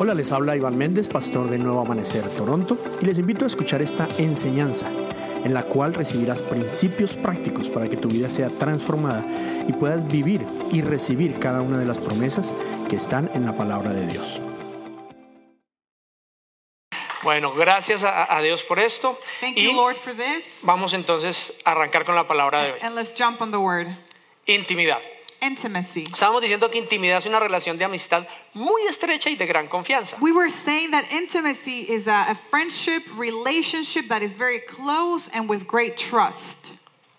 Hola, les habla Iván Méndez, pastor de Nuevo Amanecer Toronto, y les invito a escuchar esta enseñanza en la cual recibirás principios prácticos para que tu vida sea transformada y puedas vivir y recibir cada una de las promesas que están en la palabra de Dios. Bueno, gracias a, a Dios por esto. Thank y you, Lord, for this. vamos entonces a arrancar con la palabra de hoy. And let's jump on the word Intimidad. Intimacy. Estábamos diciendo que intimidad es una relación de amistad muy estrecha y de gran confianza. We were saying that intimacy is a, a friendship relationship that is very close and with great trust.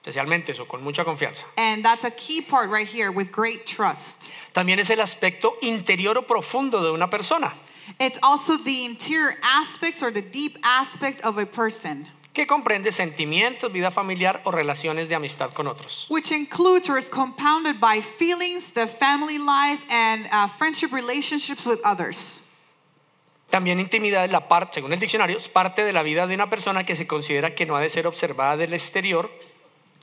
Especialmente eso, con mucha confianza. And that's a key part right here with great trust. También es el aspecto interior o profundo de una persona, It's also the interior aspects or the deep aspect of a person, que comprende sentimientos, vida familiar o relaciones de amistad con otros. which includes or is compounded by feelings, the family life, and uh, friendship relationships with others. También intimidad es la parte, según el diccionario, es parte de la vida de una persona que se considera que no ha de ser observada del exterior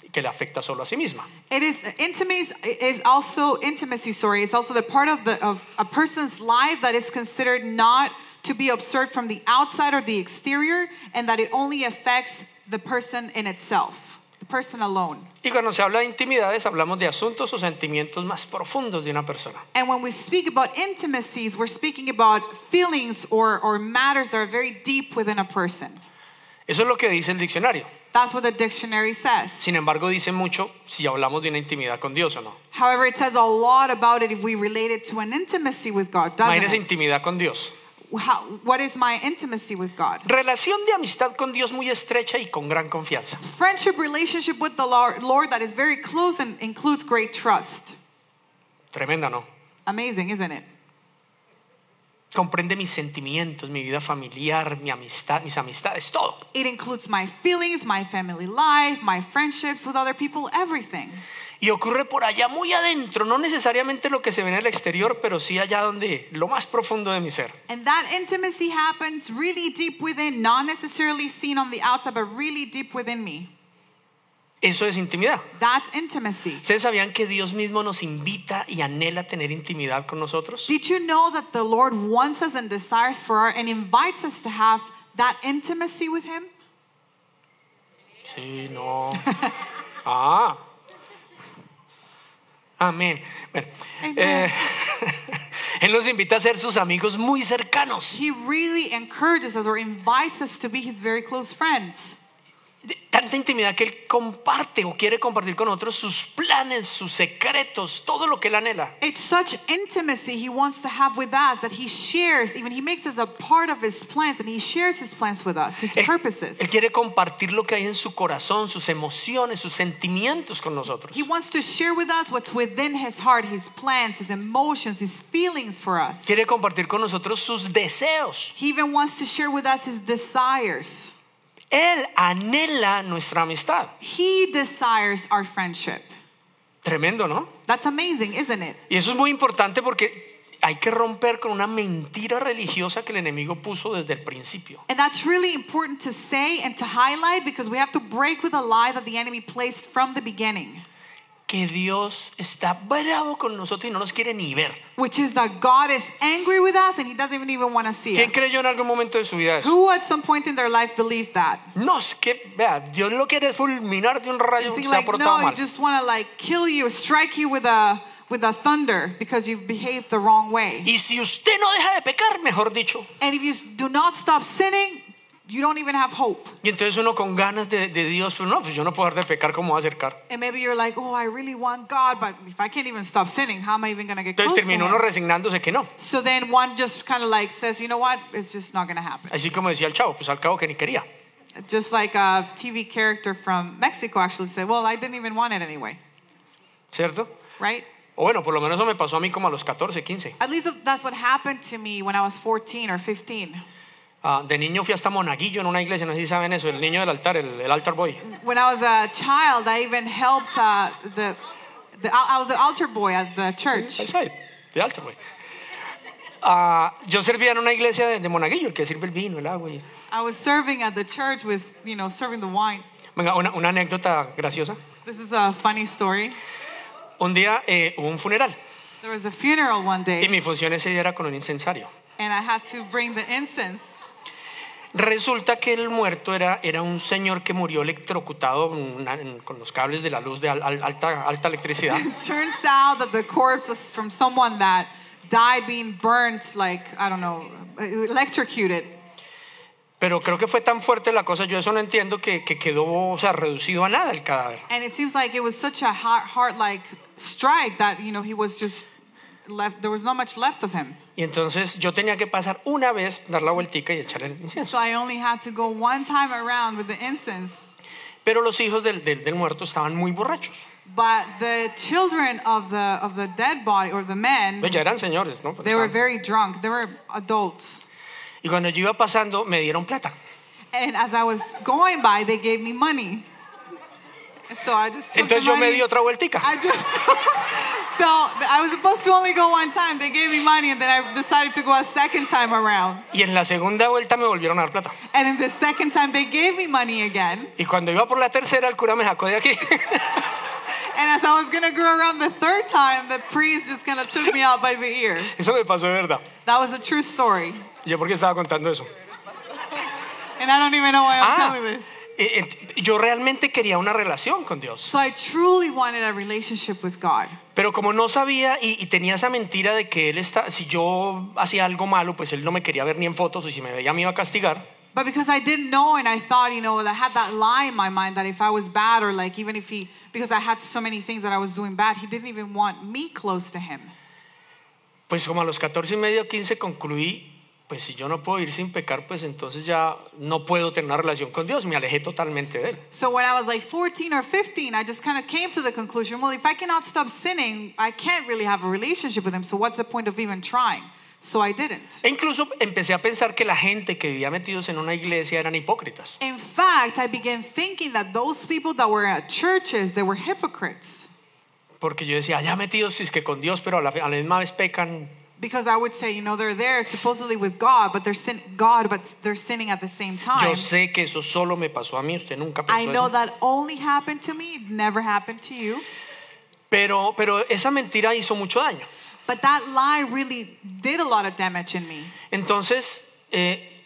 y que le afecta solo a sí misma. It is intimacy is also intimacy. Sorry, it's also the part of the of a person's life that is considered not to be observed from the outside or the exterior, and that it only affects the person in itself, the person alone. Y cuando se habla de intimidades, hablamos de asuntos o sentimientos más profundos de una persona. And when we speak about intimacies, we're speaking about feelings or or matters that are very deep within a person. Eso es lo que dice el diccionario. That's what the dictionary says. Sin embargo, dice mucho si hablamos de una intimidad con Dios o no. However, it says a lot about it if we relate it to an intimacy with God, doesn't Imagínese it? intimidad con Dios. How, what is my intimacy with God? Relación de amistad con Dios muy estrecha y con gran confianza. friendship relationship with the Lord, Lord that is very close and includes great trust. Tremenda, ¿no? Amazing, isn't it? Comprende mis sentimientos, mi vida familiar, mi amistad, mis amistades, todo. It includes my feelings, my family life, my friendships with other people, everything. Y ocurre por allá muy adentro, no necesariamente lo que se ve en el exterior, pero sí allá donde, lo más profundo de mi ser. And that intimacy happens really deep within, not necessarily seen on the outside, but really deep within me. Eso es intimidad. That's intimacy. ¿Ustedes sabían que Dios mismo nos invita y anhela tener intimidad con nosotros? Did you know that the Lord wants us and desires for our and invites us to have that intimacy with Him? Sí, no. Ah. Amén. Bueno, Amen. eh, Él nos invita a ser sus amigos muy cercanos. He really encourages us or invites us to be His very close friends. Tanta intimidad que Él comparte o quiere compartir con otros sus planes, sus secretos, todo lo que Él anhela. It's such intimacy he wants to have with us that he shares, even he makes us a part of his plans and he shares his plans with us, his purposes. Él, purposes. Él quiere compartir lo que hay en su corazón, sus emociones, sus sentimientos con nosotros. He wants to share with us what's within his heart, his plans, his emotions, his feelings for us. Quiere compartir con nosotros sus deseos. He even wants to share with us his desires. Él anhela nuestra amistad. He desires our friendship. Tremendo, ¿no? That's amazing, isn't it? Y eso es muy importante porque hay que romper con una mentira religiosa que el enemigo puso desde el principio. And that's really important to say and to highlight because we have to break with a lie that the enemy placed from the beginning. Que Dios está bravo con nosotros y no nos quiere ni ver. which is that God is angry with us and He doesn't even, want to see ¿Quién us. creyó en algún momento de su vida eso? Who at some point in their life believed that? No, es que, vea, Dios lo quiere fulminar de un rayo, think se ha like, portado no, mal. you just want to like kill you, strike you with a with a thunder because you've behaved the wrong way. Y si usted no deja de pecar, mejor dicho. And if you do not stop sinning, you don't even have hope. Y entonces uno con ganas de, de Dios, pues no, pues yo no puedo dejar de pecar, ¿cómo voy a acercar? And maybe you're like, oh, I really want God, but if I can't even stop sinning, how am I even going to get Entonces close to terminó uno Him? resignándose que no. So then one just kind of like says, you know what? It's just not going to happen. Así como decía el chavo, pues al cabo que ni quería. Just like a TV character from Mexico actually said, well, I didn't even want it anyway, ¿Cierto? right? O bueno, por lo menos eso me pasó a mí como a los 14, 15. At least that's what happened to me when I was 14 or 15. Ah, de niño fui hasta Monaguillo en una iglesia, no sé si saben eso, el niño del altar, el, el altar boy. When I was a child, I even helped uh, the, the, I was the altar boy at the church. Sabe, de altar boy. Ah, yo servía en una iglesia de, de Monaguillo, el que sirve el vino, el agua. y- I was serving at the church with, you know, serving the wine. Venga, una, una anécdota graciosa. This is a funny story. Un día eh, hubo un funeral There was a funeral one Y day, mi función ese día era con un incensario. and I had to bring the incense. Resulta que el muerto era, era un señor que murió electrocutado una- con los cables de la luz de al- al- alta, alta electricidad. Turns out that the corpse was from someone that died being burnt, like, I don't know, electrocuted. Pero creo que fue tan fuerte la cosa, yo eso no entiendo, que, que quedó o sea, reducido a nada el cadáver. And it seems like it was such a heart, heart like strike that, you know, he was just left, there was not much left of him. Y entonces yo tenía que pasar una vez, dar la vueltica y echar el incienso. So I only had to go one time around with the incense. Pero los hijos del, del, del muerto estaban muy borrachos. But the children of the of the dead body or the men, Pues ya eran señores, ¿no? They were very drunk. They were adults. Y cuando yo iba pasando, me dieron plata. And as I was going by, they gave me money. So I just took Entonces the yo me money. di otra vueltica. I just so I was supposed to only go one time. They gave me money, and then I decided to go a second time around. Y en la segunda vuelta me volvieron a dar plata. And in the second time, they gave me money again. Y cuando iba por la tercera, el cura me sacó de aquí. And as I was gonna go around the third time, the priest just kind of took me out by the ear. Eso me pasó de verdad. That was a true story. ¿Yo por qué estaba contando eso? And I don't even know why I'm Ah, telling this. Eh, eh, yo realmente quería una relación con Dios. So I truly wanted a relationship with God. Pero como no sabía y, y tenía esa mentira de que él está, si yo hacía algo malo, pues él no me quería ver ni en fotos y si me veía me iba a castigar. But because I didn't know and I thought, you know, I had that lie in my mind that if I was bad or like even if he, because I had so many things that I was doing bad, he didn't even want me close to him. Pues como a los 14 y medio, 15 concluí, pues si yo no puedo ir sin pecar, pues entonces ya no puedo tener una relación con Dios. Me alejé totalmente de él. So when I was like 14 or 15, I just kind of came to the conclusion, well, if I cannot stop sinning, I can't really have a relationship with him. So what's the point of even trying? So I didn't. E incluso empecé a pensar que la gente que vivía metidos en una iglesia eran hipócritas. In fact, I began thinking that those people that were at churches, they were hypocrites. Porque yo decía, ya metidos si es que con Dios, pero a la, a la misma vez pecan. Because I would say, you know, they're there supposedly with God, but they're sin God, but they're sinning at the same time. Yo sé que eso solo me pasó a mí, usted nunca I know eso. that only happened to me, it never happened to you. Pero, pero esa mentira hizo mucho daño. But that lie really did a lot of damage in me. Entonces, eh,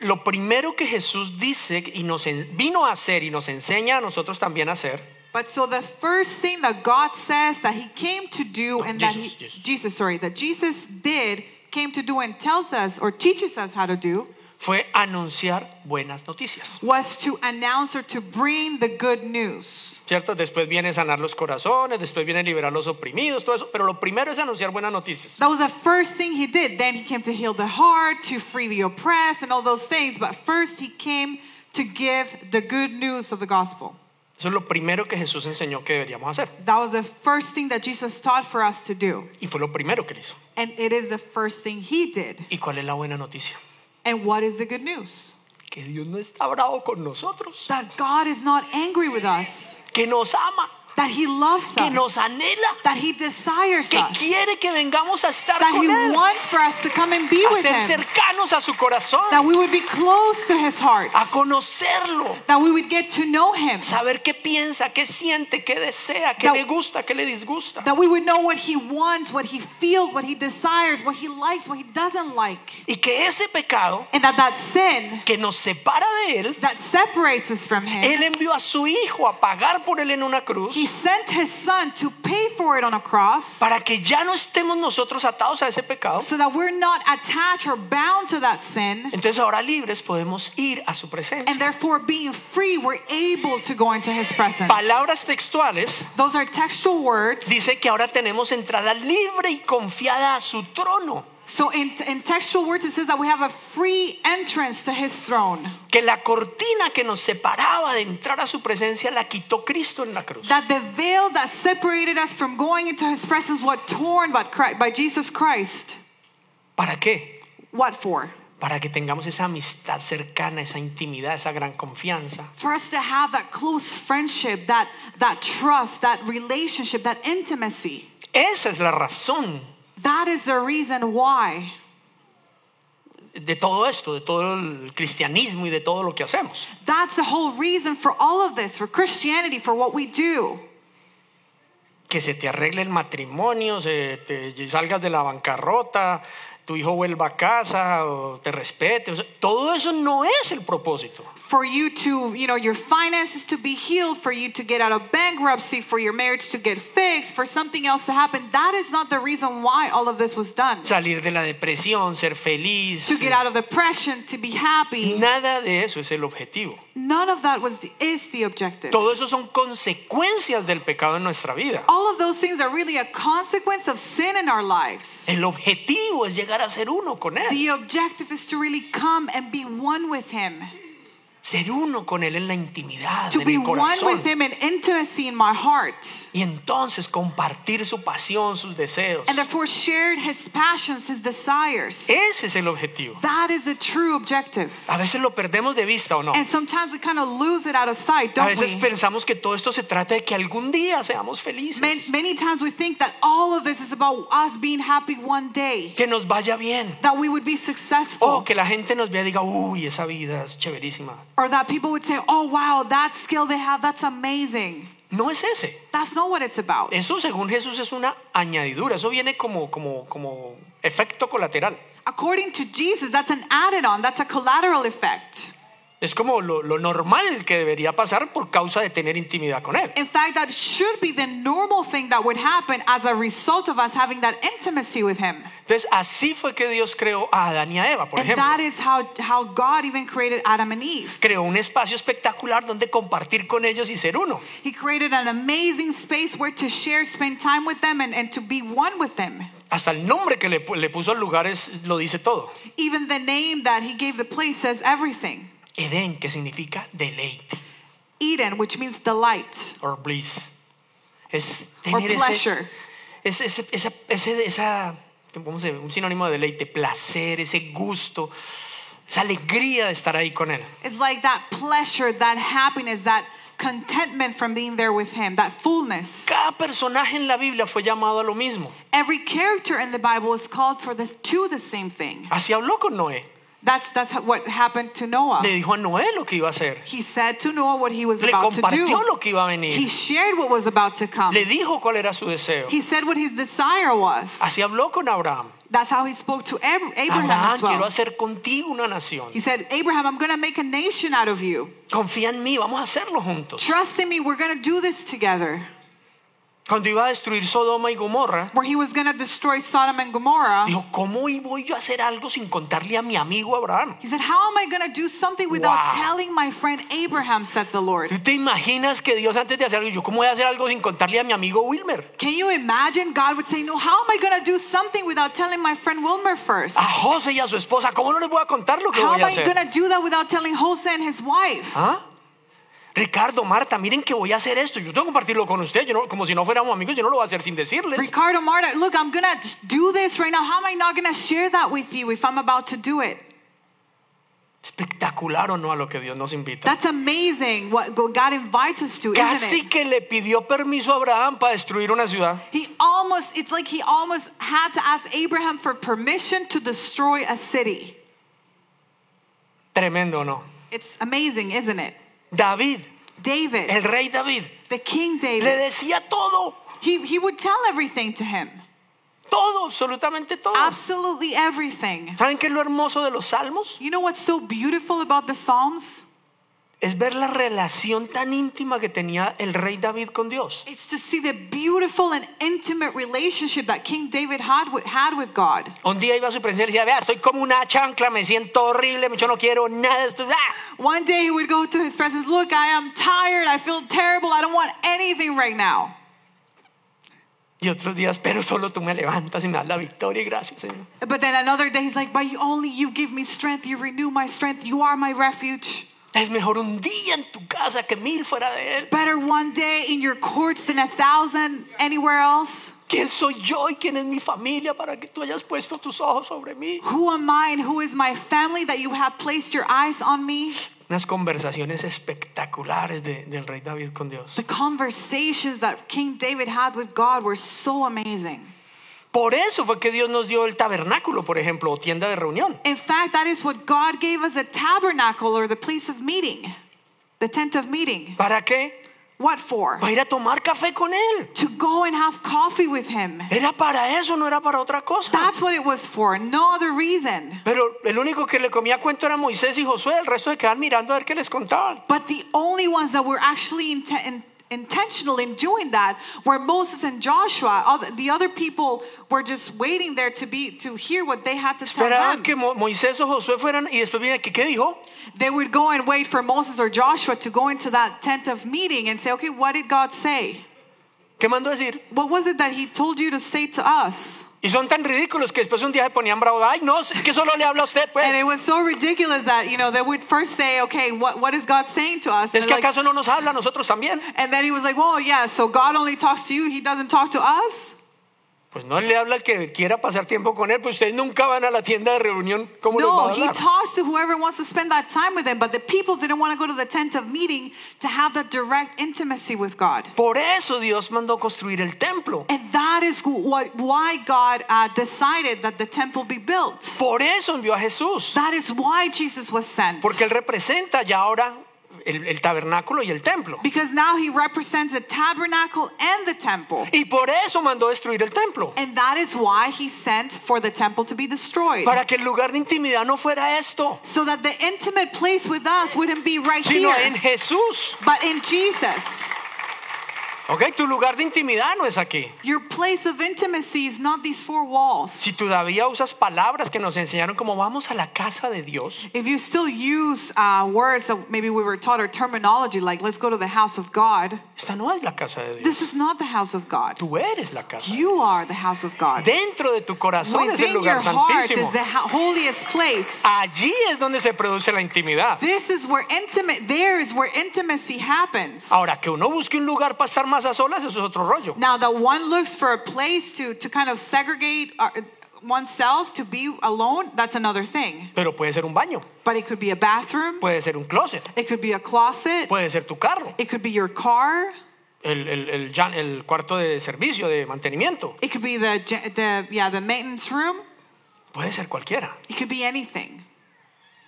lo primero que Jesús dice y nos vino a hacer y nos enseña a nosotros también a hacer, But so the first thing that God says that He came to do and that Jesus, he, Jesus. Jesus, sorry, that Jesus did, came to do and tells us or teaches us how to do fue anunciar buenas noticias. was to announce or to bring the good news. ¿Cierto? Después viene sanar los corazones, después viene liberar los oprimidos, todo eso. Pero lo primero es anunciar buenas noticias. That was the first thing he did. Then he came to heal the heart, to free the oppressed, and all those things. But first, he came to give the good news of the gospel. Eso es lo primero que Jesús enseñó que deberíamos hacer. That was the first thing that Jesus taught for us to do. Y fue lo primero que él hizo. And it is the first thing he did. ¿Y cuál es la buena noticia? And what is the good news? Que Dios no está bravo con nosotros, That God is not angry with us, que nos ama, that he loves que nos us, anhela, that he desires que us, quiere que vengamos a estar that con he Él, wants for us to come and be a with ser him, cercanos a su corazón, that we would be close to his heart, a conocerlo, that we would get to know him. saber qué piensa, qué siente, qué desea, qué That- le gusta, qué le disgusta. That we would know what he wants, what he feels, what he desires, what he likes, what he doesn't like. Y que ese pecado And that that sin que nos separa de Él, that separates us from him, Él envió a su Hijo a pagar por Él en una cruz he sent his son to pay for it on a cross para que ya no estemos nosotros atados a ese pecado. so that we're not attached or bound to that sin. Entonces ahora libres podemos ir a su And presencia. therefore, being free, we're able to go into his presence. Palabras textuales Those are textual words. dice que ahora tenemos entrada libre y confiada a su trono. So, in, in textual words, it says that we have a free entrance to his throne. Que la cortina que nos separaba de entrar a su presencia la quitó Cristo en la cruz. That the veil that separated us from going into his presence was torn by, Christ, by Jesus Christ. ¿Para qué? What for? Para que tengamos esa amistad cercana, esa intimidad, esa gran confianza. For us to have that close friendship, that, that trust, that relationship, that intimacy. Esa es la razón That is the reason why de todo esto, de todo el cristianismo y de todo lo que hacemos. That's the whole reason for all of this, for Christianity, for what we do. que se te arregle el matrimonio, se te salgas de la bancarrota, tu hijo vuelva a casa o te respete. o sea, todo eso no es el propósito. For you to, you know, your finances to be healed, for you to get out of bankruptcy, for your marriage to get fixed, for something else to happen. That is not the reason why all of this was done. Salir de la depresión, ser feliz. To get out of depression, to be happy. Nada de eso es el objetivo. None of that was the, is the objective. Todo eso son consecuencias del pecado en nuestra vida. All of those things are really a consequence of sin in our lives. El objetivo es llegar a ser uno con Él. The objective is to really come and be one with Him. Ser uno con Él en la intimidad, To en be el one corazón. with Him in intimacy in my heart. Y entonces compartir su pasión, sus deseos. And therefore shared His passions, His desires. Ese es el objetivo. That is a true objective. A veces lo perdemos de vista o no. And sometimes we kind of lose it out of sight, A don't veces we? pensamos que todo esto se trata de que algún día seamos Many, felices, many times we think that all of this is about us being happy one day, que nos vaya bien, that we would be successful, o que la gente nos vea y diga, uy, esa vida es chéverísima. Or that people would say, oh wow, that skill they have, that's amazing. No es ese. That's not what it's about. Eso según Jesús es una añadidura, eso viene como, como, como efecto colateral. According to Jesus, that's an added on, that's a collateral effect. Es como lo, lo normal que debería pasar por causa de tener intimidad con Él. In fact, that should be the normal thing that would happen as a result of us having that intimacy with Him. Entonces, así fue que Dios creó a Adán y a Eva, por And ejemplo. that is how, how God even created Adam and Eve. Creó un espacio espectacular donde compartir con ellos y ser uno. He created an amazing space where to share, spend time with them, and, and to be one with them. Hasta el nombre que le, le puso al lugar es- lo dice todo. Even the name that he gave the place says everything. Edén, que significa deleite Eden, which means delight or bliss. Es or tener ese, pleasure. es- ese, esa, ese- esa, ¿cómo se- un sinónimo de deleite, placer, ese gusto, esa alegría de estar ahí con Él. It's like that pleasure, that happiness, that contentment from being there with him, that fullness. Cada personaje en la Biblia fue llamado a lo mismo. Every character in the Bible is called for this to the same thing. Así habló con Noé. That's that's what happened to Noah. Le dijo a Noé lo que iba a hacer. He said to Noah what he was Le about to compartió do. lo que iba a He shared what was about to come. Le dijo cuál era su deseo. He said what his desire was. Así habló con Abraham. That's how he spoke to Ab- Abraham Abraham, as well. quiero hacer contigo una nación. He said, Abraham, I'm going to make a nation out of you. Confía en mí, vamos a hacerlo juntos. Trust in me, we're going to do this together. Cuando iba a destruir Sodoma y Gomorra, Where he was going to destroy Sodom and Gomorrah, dijo, ¿cómo voy yo a hacer algo sin contarle a mi amigo Abraham? he said, How am I going to do something without Wow. telling my friend Abraham, said the Lord? ¿Tú te imaginas que Dios antes de hacer algo, yo cómo voy a hacer algo sin contarle a mi amigo Wilmer? Can you imagine God would say, No, how am I going to do something without telling my friend Wilmer first? A José y a su esposa, ¿cómo no les voy a contar lo que How voy am a I hacer? going to do that without telling Jose and his wife? ¿Ah? Ricardo, Marta, miren que voy a hacer esto. Yo tengo que compartirlo con usted, yo no- como si no fuéramos amigos, yo no lo voy a hacer sin decirles. Ricardo, Marta, look, I'm going to do this right now. How am I not going to share that with you if I'm about to do it? Espectacular o no a lo que Dios nos invita. That's amazing what God invites us to, isn't it? que le pidió permiso a Abraham para destruir una ciudad. He almost, it's like he almost had to ask Abraham for permission to destroy a city. Tremendo, ¿no? It's amazing, isn't it? David, David, el rey David, the King le David, decía todo, he, he would tell everything to him. todo, absolutamente todo. Absolutely everything. ¿Saben qué es lo hermoso de los salmos? You know what's so beautiful about the Psalms? Es ver la relación tan íntima que tenía el rey David con Dios. It's to see the beautiful and intimate relationship that King David had with, had with God. Un día iba a su presencia y decía, vea, estoy como una chancla, me siento horrible, yo no quiero nada ¡ah! One day he would go to his presence, Look, I am tired. I feel terrible. I don't want anything right now. Y otros días, pero solo tú me levantas y me das la victoria y gracias, Señor. But then another day he's like, But only you give me strength, you renew my strength, you are my refuge. Es mejor un día en tu casa que mil fuera de él. Better one day in your courts than a thousand anywhere else. ¿Quién soy yo y quién es mi familia para que tú hayas puesto tus ojos sobre mí? Who am I and who is my family that you have placed your eyes on me? Unas conversaciones espectaculares de- del rey David con Dios. The conversations that King David had with God were so amazing. Por eso fue que Dios nos dio el tabernáculo, por ejemplo, o tienda de reunión. In fact, that is what God gave us a tabernacle or the place of meeting, the tent of meeting. ¿Para qué? What for? Para ir a tomar café con él. To go and have coffee with him. Era para eso, no era para otra cosa. That's what it was for, no other reason. Pero el único que le comía cuento era Moisés y Josué, el resto se quedaban mirando a ver qué les contaban. But the only ones that were actually inten- in- intentional in doing that where Moses and Joshua. The other people were just waiting there to be to hear what they had to tell them. que Mo- Moisés o Josué fueran y después viene ¿qué dijo? They would go and wait for Moses or Joshua to go into that tent of meeting and say, "Okay, what did God say? ¿Qué mandó decir? What was it that He told you to say to us?" Y son tan ridículos que después un día se ponían bravos. Ay, no, es que solo le habla a usted, pues. And it was so ridiculous that you know they would first say, "Okay, what what is God saying to us?" Es And que like- acaso no nos habla a nosotros también. and then he was like, "Well, yeah, so God only talks to you; He doesn't talk to us." Pues no le habla al que quiera pasar tiempo con él, pues ustedes nunca van a la tienda de reunión. ¿Cómo les va No, he talks to whoever wants to spend that time with him, but the people didn't want to go to the tent of meeting to have that direct intimacy with God. Por eso Dios mandó construir el templo. That is what, why God uh, decided that the temple be built. Por eso envió a Jesús. That is why Jesus was sent. Porque Él representa ya ahora el, el tabernáculo y el templo. Because now he represents the tabernacle and the temple. Y por eso mandó destruir el templo. And that is why he sent for the temple to be destroyed. Para que el lugar de intimidad no fuera esto, So that the intimate place with us wouldn't be right sino here, en Jesús. but in Jesus. ¿Ok? Tu lugar de intimidad no es aquí. Your place of intimacy is not these four walls. Si todavía usas palabras que nos enseñaron como vamos a la casa de Dios, If you still use uh, words that maybe we were taught or terminology like let's go to the house of God, esta no es la casa de Dios. this is not the house of God. Tú eres la casa. You are the house of God. Dentro de tu corazón es el Within your lugar heart santísimo. is the ho- holiest place. Allí es donde se produce la intimidad. This is where intimate, there is where intimacy happens. Ahora, que uno busque un lugar para estar más a solas, eso es otro rollo. Now, the one looks for a place to, to kind of segregate uh, oneself to be alone, that's another thing. Pero puede ser un baño, But it could be a bathroom, puede ser un closet, it could be a closet, puede ser tu carro, it could be your car, el, el, el, ya- el cuarto de servicio, de mantenimiento. it could be the, ge- the, yeah, the maintenance room, Puede ser cualquiera. it could be anything.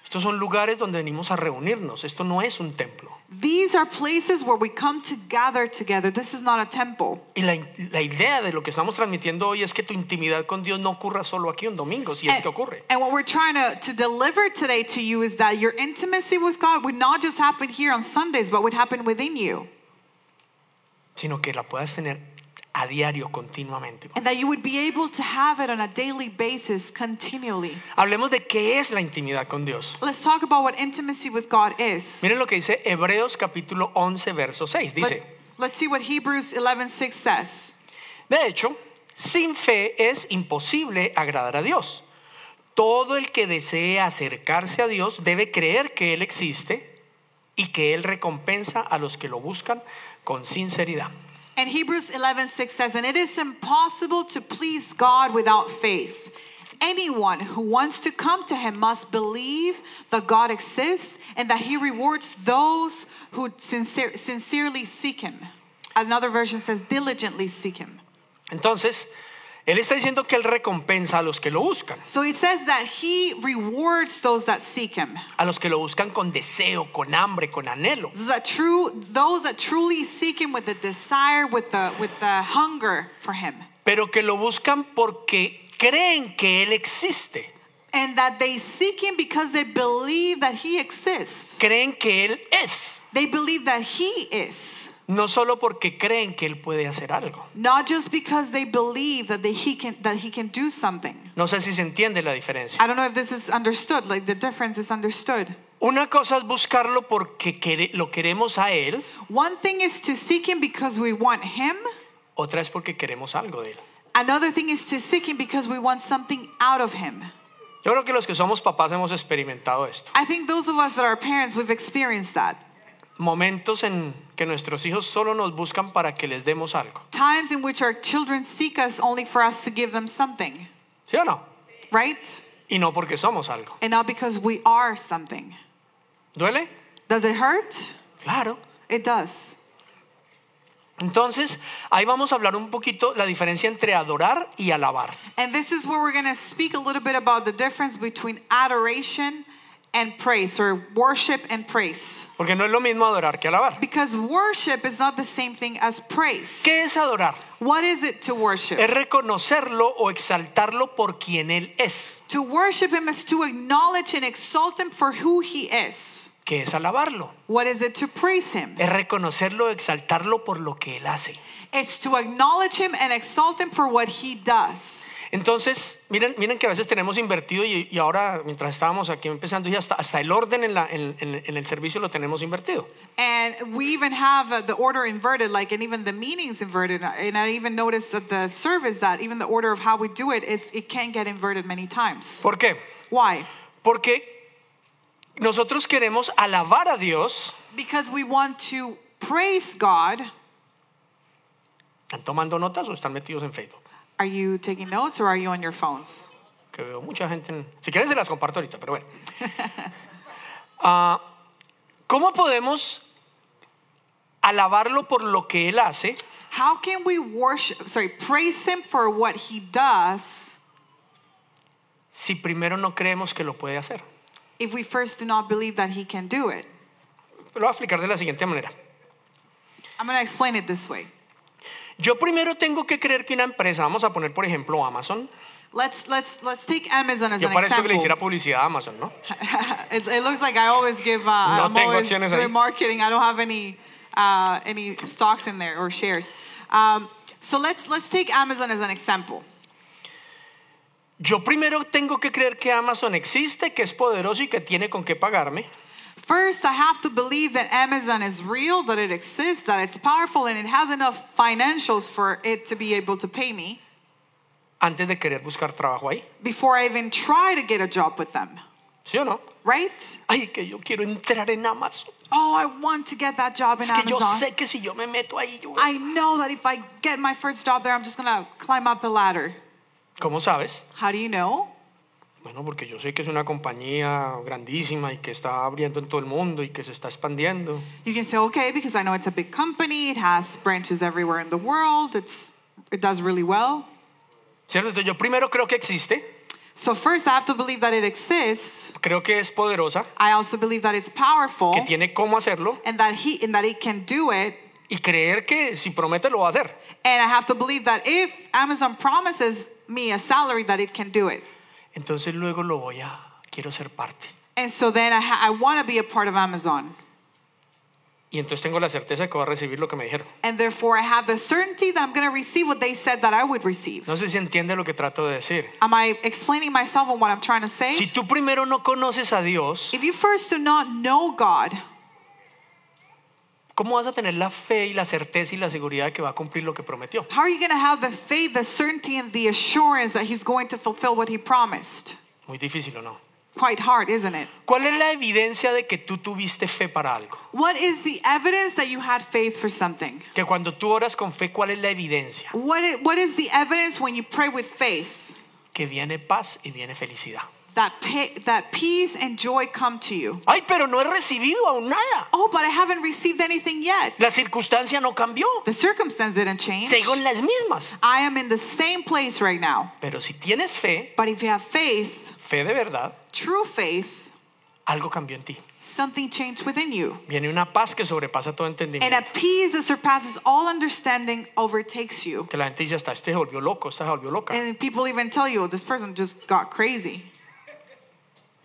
Estos son lugares donde venimos a reunirnos. Esto no es un templo. These are places where we come to gather together. This is not a temple. Y la, la idea de lo que estamos transmitiendo hoy es que tu intimidad con Dios no ocurra solo aquí un domingo, si es And, que ocurre. and what we're trying to, to deliver today to you is that your intimacy with God would not just happen here on Sundays, but would happen within you. Sino que la puedas tener a diario, continuamente. And that you would be able to have it on a daily basis continually. Hablemos de qué es la intimidad con Dios. Let's talk about what intimacy with God is. Miren lo que dice Hebreos capítulo 11, verso 6. Let, Dice, let's see what Hebrews 11:6 says. de hecho, sin fe es imposible agradar a Dios. Todo el que desee acercarse a Dios debe creer que Él existe y que Él recompensa a los que lo buscan con sinceridad. And Hebrews 11:6 says, "And it is impossible to please God without faith. Anyone who wants to come to him must believe that God exists and that he rewards those who sincere, sincerely seek him." Another version says diligently seek him. Entonces, Él está diciendo que Él recompensa a los que lo buscan, So it says that he rewards those that seek him. a los que lo buscan con deseo, con hambre, con anhelo. Those that true those that truly seek him with the desire with the with the hunger for him. pero que lo buscan porque creen que Él existe, And that they seek him because they believe that he exists. creen que Él es, They believe that he is. No solo porque creen que Él puede hacer algo. Not just because they believe that they, he can that he can do something. No sé si se entiende la diferencia. I don't know if this is understood, like the difference is understood. Una cosa es buscarlo porque quere- lo queremos a Él, One thing is to seek him because we want him. otra es porque queremos algo de Él. Another thing is to seek him because we want something out of him. Yo creo que los que somos papás hemos experimentado esto. I think those of us that are parents, we've experienced that. Momentos en que nuestros hijos solo nos buscan para que les demos algo. Times in which our children seek us only for us to give them something, ¿Sí o no? right? Y no porque somos algo. And not because we are something. ¿Duele? Does it hurt? Claro. It does. Entonces, ahí vamos a hablar un poquito la diferencia entre adorar y alabar. And this is where we're going to speak a little bit about the difference between adoration and praise, or worship and praise. Porque no es lo mismo adorar que alabar. Because worship is not the same thing as praise. ¿Qué es adorar? What is it to worship? Es reconocerlo o exaltarlo por quien Él es. To worship Him is to acknowledge and exalt Him for who He is. ¿Qué es alabarlo? What is it to praise Him? Es reconocerlo o exaltarlo por lo que Él hace. It's to acknowledge Him and exalt Him for what He does. Entonces, miren, miren que a veces tenemos invertido y, y ahora mientras estábamos aquí empezando y hasta, hasta el orden en, la- en- en- en el servicio lo tenemos invertido. And we even have uh, the order inverted, like, and even the meanings inverted. And I even noticed at the service that even the order of how we do it is it can get inverted many times. ¿Por qué? Why? Porque nosotros queremos alabar a Dios. Because we want to praise God. ¿Están tomando notas o están metidos en Facebook? Are you taking notes or are you on your phones? Que veo mucha gente. en- Si quieren se las comparto ahorita, pero bueno. Ah, ¿Cómo podemos alabarlo por lo que Él hace How can we worship, sorry, praise Him for what He does si primero no creemos que lo puede hacer? if we first do not believe that He can do it? Lo voy a explicar de la siguiente manera. I'm going to explain it this way. Yo primero tengo que creer que una empresa, vamos a poner por ejemplo Amazon, Let's, let's, let's take Amazon as yo an parezco que le hiciera example. publicidad a Amazon, ¿no? it, it looks like I always give, uh, No I'm tengo always acciones ahí. doing marketing. I don't have any, uh, any stocks in there or shares. Um, so let's, let's take Amazon as an example. Yo primero tengo que creer que Amazon existe, que es poderoso y que tiene con qué pagarme. First, I have to believe that Amazon is real, that it exists, that it's powerful, and it has enough financials for it to be able to pay me antes de querer buscar trabajo ahí. before I even try to get a job with them, ¿Sí o no? right? Ay, que yo quiero entrar en Amazon. Oh, I want to get that job in Es que yo Amazon. sé que si yo me meto ahí, yo... I know that if I get my first job there, I'm just gonna climb up the ladder. ¿Cómo sabes? How do you know? Bueno, porque yo sé que es una compañía grandísima y que está abriendo en todo el mundo y que se está expandiendo. You can say, okay, because I know it's a big company, it has branches everywhere in the world, it's, it does really well. ¿Cierto? Entonces yo primero creo que existe, So, first, I have to believe that it exists. creo que es poderosa, I also believe that it's powerful que tiene cómo hacerlo and that, he, and that it can do it. y creer que si promete lo va a hacer. And I have to believe that if Amazon promises me a salary, that it can do it. Entonces luego lo voy a, quiero ser parte. And so then I, ha- I want to be a part of Amazon. Y entonces tengo la certeza de que voy a recibir lo que me dijeron. And therefore, I have the certainty that I'm going to receive what they said that I would receive. No sé si entiende lo que trato de decir. Am I explaining myself on what I'm trying to say? Si tú primero no conoces a Dios, If you first do not know God, ¿cómo vas a tener la fe y la certeza y la seguridad de que va a cumplir lo que prometió? how are you going to have the faith, the certainty, and the assurance that He's going to fulfill what He promised? Muy difícil o no. Quite hard, isn't it? ¿Cuál es la evidencia de que tú tuviste fe para algo? What is the evidence that you had faith for something? Que cuando tú oras con fe, ¿cuál es la evidencia? What is, what is the evidence when you pray with faith? Que viene paz y viene felicidad. That, that peace and joy come to you. Ay, pero no he recibido aún nada. Oh, but I haven't received anything yet. La circunstancia no cambió. The circumstance didn't change. Sigo en las mismas. I am in the same place right now. Pero si tienes fe, But if you have faith, fe de verdad, true faith, algo cambió en ti. something changed within you. Viene una paz que sobrepasa todo And a peace that surpasses all understanding overtakes you. Que la gente dice hasta este se volvió loco, esta se volvió loca. And people even tell you, oh, this person just got crazy.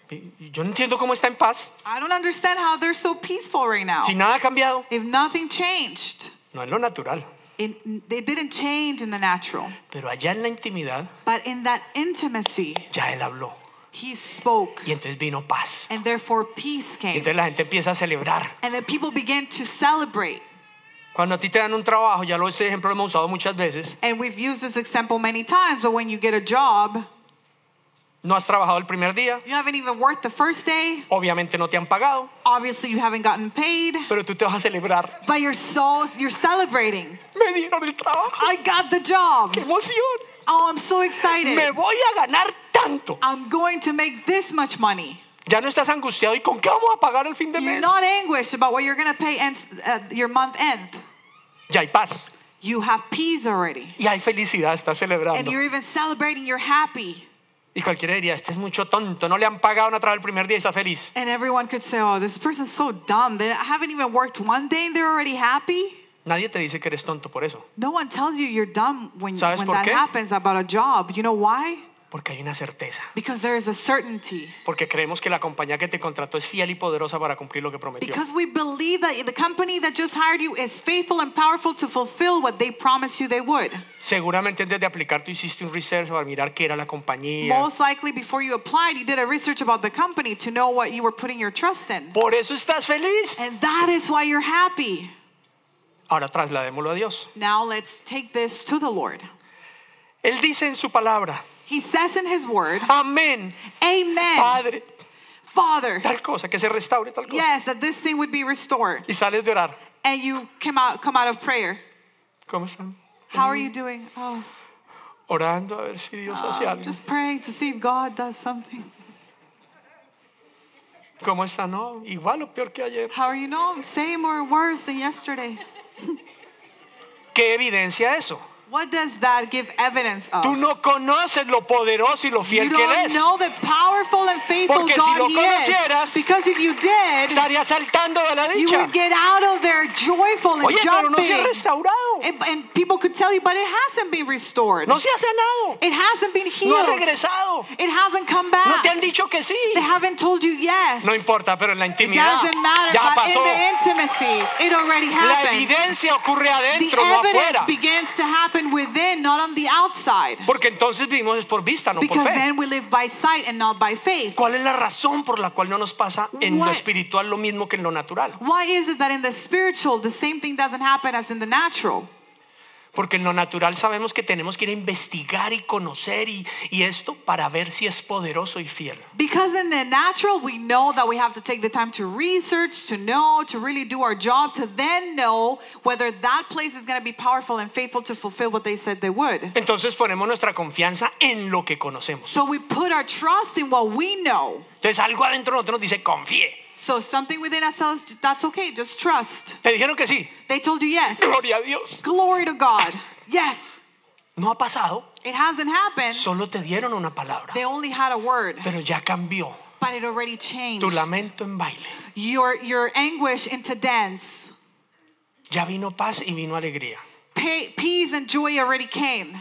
Y- y Yo no entiendo cómo está en paz. I don't understand how they're so peaceful right now. Si nada ha cambiado, If nothing changed, no es lo natural. it, it didn't change in the natural. Pero allá en la intimidad, But in that intimacy, ya él habló. he spoke. Y entonces vino paz. And therefore, peace Y came. entonces la gente empieza a celebrar. And then people began to celebrate. Cuando a ti te dan un trabajo, ya lo este ejemplo lo hemos usado muchas veces, And we've used this example many times, but when you get a job, no has trabajado el primer día, you haven't even worked the first day. obviamente no te han pagado, Obviously, you haven't gotten paid, pero tú te vas a celebrar. but you're so you're celebrating. Me dieron el trabajo. I got the job. ¡Qué emoción! Oh, I'm so excited. Me voy a ganar tanto. I'm going to make this much money. Ya no estás angustiado. ¿Y con qué vamos a pagar el fin de You're mes? not anguished about what you're going to pay ends, at your month end. Ya hay paz. You have peace already. Y hay felicidad. Estás And celebrando. you're even celebrating, you're happy. Y cualquiera diría, este es mucho tonto, no le han pagado una traba el primer día y está feliz. And everyone could say, oh, this person's so dumb. They haven't even worked one day and they're already happy. Nadie te dice que eres tonto por eso, No one tells you you're dumb when, when that qué? happens about a job. You know why? Porque hay una certeza. Because there is a certainty. Porque creemos que la compañía que te contrató es fiel y poderosa para cumplir lo que prometió. Because we believe that the company that just hired you is faithful and powerful to fulfill what they promised you they would. Seguramente antes de aplicar tú hiciste un research para mirar qué era la compañía. Most likely, before you applied, you did a research about the company to know what you were putting your trust in. Por eso estás feliz. And that is why you're happy. Ahora trasladémoslo a Dios. Now let's take this to the Lord. Él dice en su palabra, He says in His Word, amén, Amen. Padre, Father, tal cosa, que se restaure tal cosa. yes, that this thing would be restored. Y sales de orar. And you come out, come out of prayer. ¿Cómo están? How are you doing? Oh, Orando a ver si Dios oh, hace algo. just praying to see if God does something. ¿Cómo está? No, igual o peor que ayer. How are you? No, same or worse than yesterday. ¿Qué evidencia eso? What does that give evidence of? Tú no conoces lo poderoso y lo You fiel que Él don't es. know the powerful and faithful Porque si God lo He conocieras, is. Because if you did, Estaría saltando de la you would get out of there joyful and Oye, pero no se ha jumping. restaurado. And, and people could tell you, but it hasn't been restored. No se ha sanado. It hasn't been No healed. ha regresado. It hasn't come No back. te han dicho que sí. They haven't told you yes. No importa, pero en la It doesn't matter, ya but pasó. in the intimacy, it already La happened. evidencia ocurre The adentro, no evidence afuera. begins to happen within, not on the outside. Porque entonces vivimos es por vista, no por Because fe. then we live by sight and not by faith. ¿Cuál es la razón por la cual no nos pasa en lo espiritual lo mismo que en lo natural? Why is it that in the spiritual, the same thing doesn't happen as in the natural? Porque en lo natural sabemos que tenemos que ir a investigar y conocer y, y esto para ver si es poderoso y fiel. Because in the natural, we know that we have to take the time to research, to know, to really do our job, to then know whether that place is going to be powerful and faithful to fulfill what they said they would. Entonces ponemos nuestra confianza en lo que conocemos. So we put our trust in what we know. Entonces algo adentro de nosotros nos dice, confíe. So something within ourselves, that's okay, just trust. Te dijeron que sí. They told you yes. Gloria a Dios. Glory to God. Yes. No ha pasado. It hasn't happened. Solo te dieron una palabra. They only had a word, Pero ya cambió. but it already changed. Tu lamento en baile. Your, your anguish into dance. Ya vino paz y vino alegría. Pa- peace and joy already came.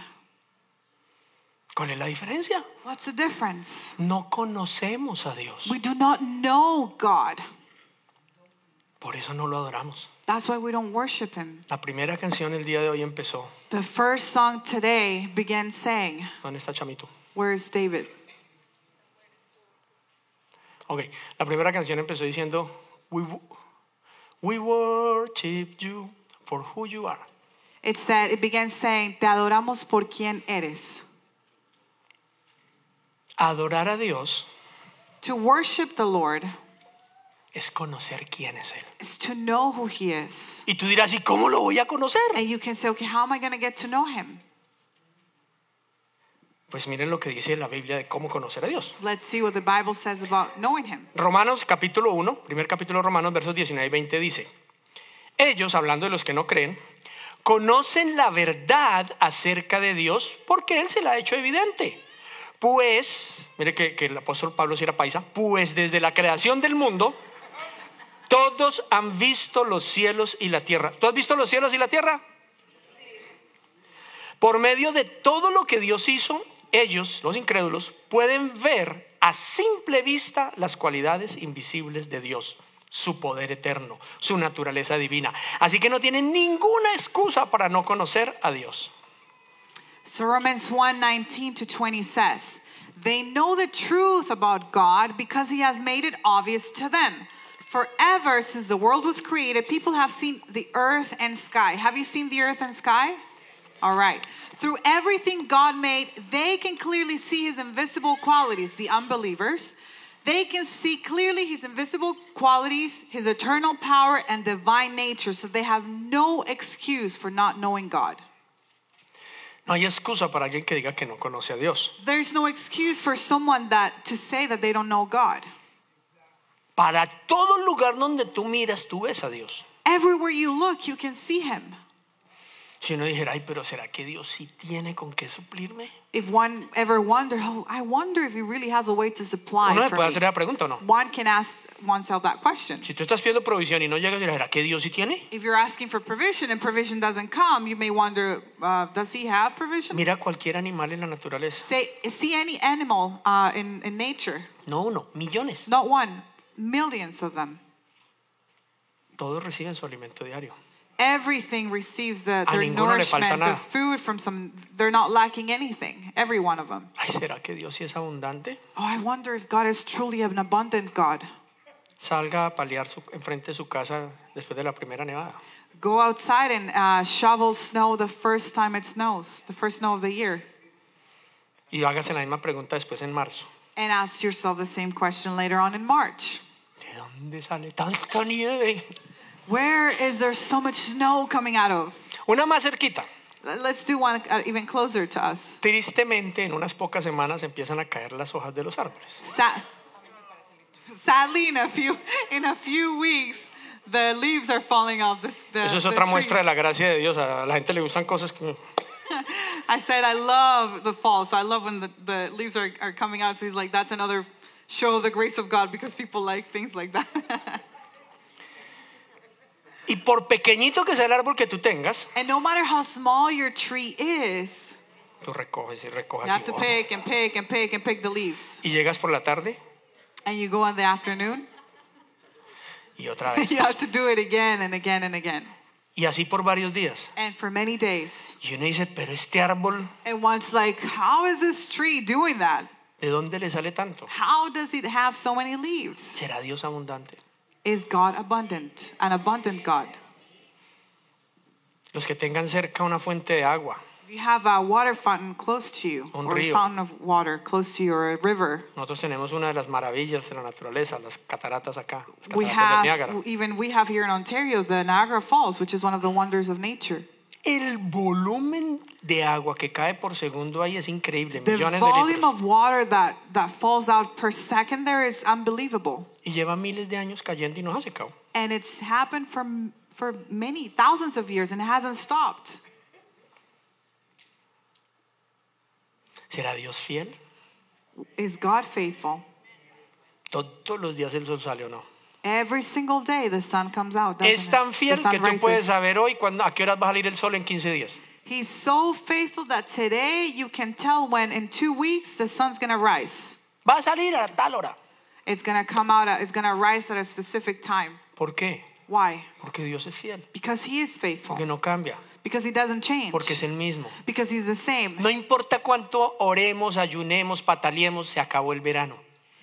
¿Cuál es la diferencia? What's the difference? No conocemos a Dios. We do not know God. Por eso no lo adoramos. That's why we don't worship Him. La primera canción el día de hoy empezó. The first song today began saying, ¿Dónde está Chamito? Where's David? Ok, la primera canción empezó diciendo, we, we worship you for who you are. It said, it began saying, Te adoramos por quien eres. Adorar a Dios To worship the Lord es conocer quién es Él. is to know who He is. Y tú dirás, ¿y cómo lo voy a conocer? And you can say, okay, how am I going to get to know Him? Pues miren lo que dice la Biblia de cómo conocer a Dios. Let's see what the Bible says about knowing Him. Romanos capítulo 1, primer capítulo de Romanos, versos 19 y 20 dice, ellos, hablando de los que no creen, conocen la verdad acerca de Dios porque Él se la ha hecho evidente. Pues, mire que, el apóstol Pablo si era paisa, pues desde la creación del mundo, todos han visto los cielos y la tierra. ¿Tú has visto los cielos y la tierra? Por medio de todo lo que Dios hizo, ellos, los incrédulos, pueden ver a simple vista las cualidades invisibles de Dios, su poder eterno, su naturaleza divina. Así que no tienen ninguna excusa para no conocer a Dios. So Romans 1 19 to 20 says, They know the truth about God because He has made it obvious to them. Forever since the world was created, people have seen the earth and sky. Have you seen the earth and sky? All right. Through everything God made, they can clearly see His invisible qualities, the unbelievers. They can see clearly His invisible qualities, His eternal power, and divine nature, so they have no excuse for not knowing God. No hay excusa para alguien que diga que no conoce a Dios. There's no excuse for someone that to say that they don't know God. Para todo lugar donde tú miras, tú ves a Dios. Everywhere you look, you can see him. Si uno dijera, ay, pero ¿será que Dios sí tiene con qué suplirme? If one ever wonder, oh, I wonder if he really has a way to supply Uno se for puede me. hacer la pregunta o no. One can ask oneself that question. Si tú estás pidiendo provisión y no llegas, dirás, ¿será que Dios sí tiene? If you're asking for provision and provision doesn't come, you may wonder, uh, does he have provision? Mira cualquier animal en la naturaleza. Say, see any animal uh, in, in nature, No uno, millones. not one, millions of them. Todos reciben su alimento diario. Everything receives the, their ninguno le falta nourishment, their food from some, they're not lacking anything, every one of them. Ay, ¿será que Dios sí es abundante? Oh, I wonder if God is truly an abundant God. Salga a paliar su, enfrente de su casa después de la primera nevada. Go outside and uh, shovel snow the first time it snows, the first snow of the year, Y hágase la misma pregunta después en marzo. and ask yourself the same question later on in March. ¿De dónde sale tanta nieve? Where is there so much snow coming out of? Una más cerquita. Let's do one uh, even closer to us. Tristemente, en unas pocas semanas empiezan a caer las hojas de los árboles. Sa- sadly, in a few in a few weeks, the leaves are falling off. This, the, Eso es the otra tree. muestra de la gracia de Dios. A la gente le gustan cosas que... I said I love the fall, so I love when the, the leaves are, are coming out. So he's like, that's another show of the grace of God because people like things like that. Y por pequeñito que sea el árbol que tú tengas, and no matter how small your tree is, tú recoges y recoges. you have y, to pick and pick and pick and pick the leaves. y llegas por la tarde And you go in the afternoon, y otra vez. you have to do it again and again and again. Y así por varios días. And for many days. Y uno dice, pero este árbol, And one's like, how is this tree doing that? ¿de dónde le sale tanto? How does it have so many leaves? ¿Será Dios abundante? Is God abundant? An abundant God. Los que tengan cerca una fuente de agua, If you have a water fountain close to you, Un or a río. fountain of water close to you, or a river, nosotros tenemos una de las maravillas de la naturaleza, las cataratas acá, las we cataratas del Niágara. have, even we have here in Ontario, the Niagara Falls, which is one of the wonders of nature. El volumen de agua que cae por segundo ahí es increíble, The millones de volume litros. of water that, that falls out per second there is unbelievable. Y lleva miles de años cayendo y no ha secado. And it's happened for, for many, thousands of years, and it hasn't stopped. ¿Será Dios fiel? Is God faithful? Todos los días el sol sale o no. Every single day the sun comes out. Es tan fiel que tú puedes saber hoy a qué horas va a salir el sol en 15 días. He's so faithful that today you can tell when in two weeks the sun's gonna rise. Va a salir a tal hora. It's gonna come out, at- it's gonna rise at a specific time. ¿Por qué? Why? Porque Dios es fiel. Because he is faithful. Porque no cambia. Because he doesn't change. Porque es el mismo. Because he's the same. No importa cuánto oremos, ayunemos, pataleemos, se acabó el verano.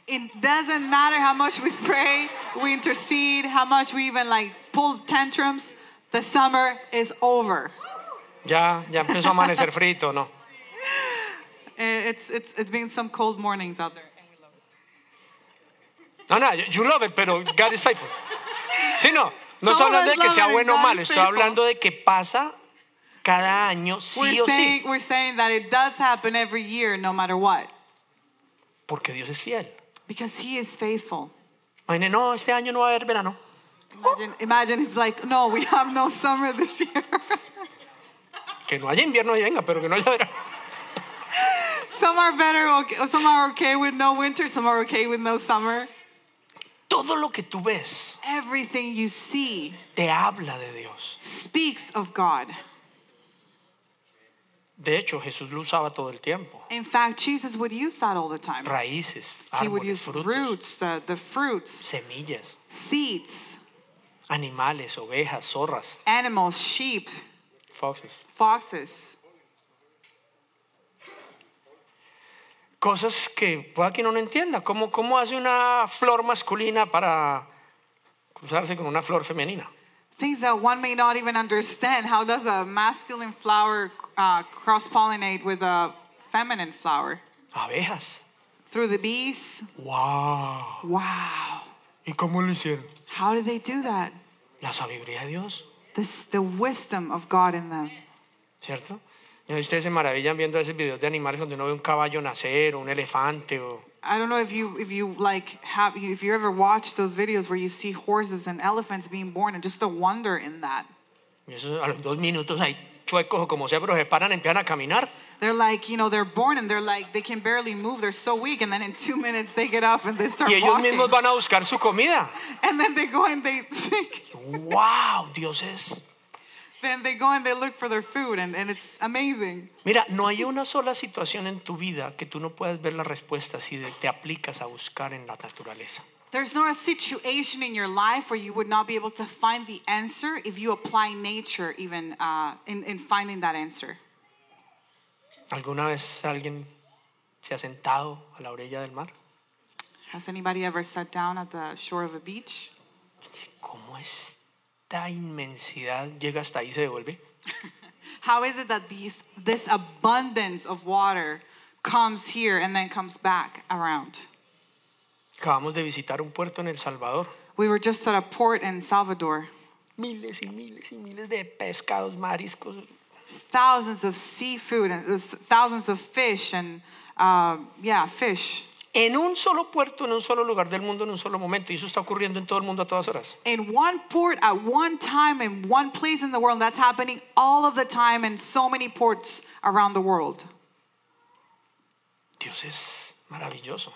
It doesn't matter how much we pray, we intercede, how much we even like pull tantrums. The summer is over. Ya, ya empezó a amanecer frito, ¿no? Eh, It's, it's, it's been some cold mornings out there. No, no, you love it, pero God is faithful. Sí, no. No estoy hablando de que sea bueno o malo, estoy hablando de que pasa cada año sí we're, o saying, sí. we're saying that it does happen every year, no matter what. Porque Dios es fiel. Because he is faithful. Imagine, no, este año no va a haber verano. Imagine, imagine if like, no, we have no summer this year. Que no haya invierno y venga, pero que no haya verano. some are better, okay, some are okay with no winter, some are okay with no summer. Todo lo que tú ves Everything you see te habla de Dios. speaks of God. De hecho, Jesús lo usaba todo el tiempo. In fact, Jesus would use that all the time. Raíces, He would árboles, use frutos, roots, the, the fruits, semillas, seeds, animales, ovejas, zorras, animals, sheep, foxes. foxes. Cosas que pueda que uno no entienda. ¿Cómo, ¿Cómo hace una flor masculina para cruzarse con una flor femenina? Things that one may not even understand. How does a masculine flower uh, cross pollinate with a feminine flower? Abejas. Through the bees? ¡Wow! Wow. ¿Y cómo lo hicieron? How did they do that? La sabiduría de Dios, This, the wisdom of God in them. ¿cierto? Y ustedes se maravillan viendo esos videos de animales donde uno ve un caballo nacer o un elefante o... I don't know if you if you like have if you ever watch those videos where you see horses and elephants being born and just the wonder in that. Y eso a los dos minutos ahí chuecos o como sea, pero se paran, empiezan a caminar. They're like, you know, they're born and they're like, they can barely move. They're so weak. And then in two minutes, they get up and they start Y ellos walking. mismos van a buscar su comida. And then they go and they. ¡Wow! Dios es. Then they go and they look for their food. And, and it's amazing. Mira, no hay una sola situación en tu vida que tú no puedas ver la respuesta si te aplicas a buscar en la naturaleza. There's not a situation in your life where you would not be able to find the answer if you apply nature even uh, in, in finding that answer. ¿Alguna vez alguien se ha sentado a la orilla del mar? Has anybody ever sat down at the shore of a beach? ¿Cómo esta inmensidad llega hasta ahí y se devuelve? How is it that these, this abundance of water comes here and then comes back around? Acabamos de visitar un puerto en El Salvador. We were just at a port in Salvador. Miles y miles y miles de pescados, mariscos. Thousands of seafood and there's thousands of fish and uh, yeah, fish. En un solo puerto, en un solo lugar del mundo, en un solo momento. Y eso está ocurriendo en todo el mundo a todas horas. In one port at one time in one place in the world. That's happening all of the time in so many ports around the world. Dios es maravilloso.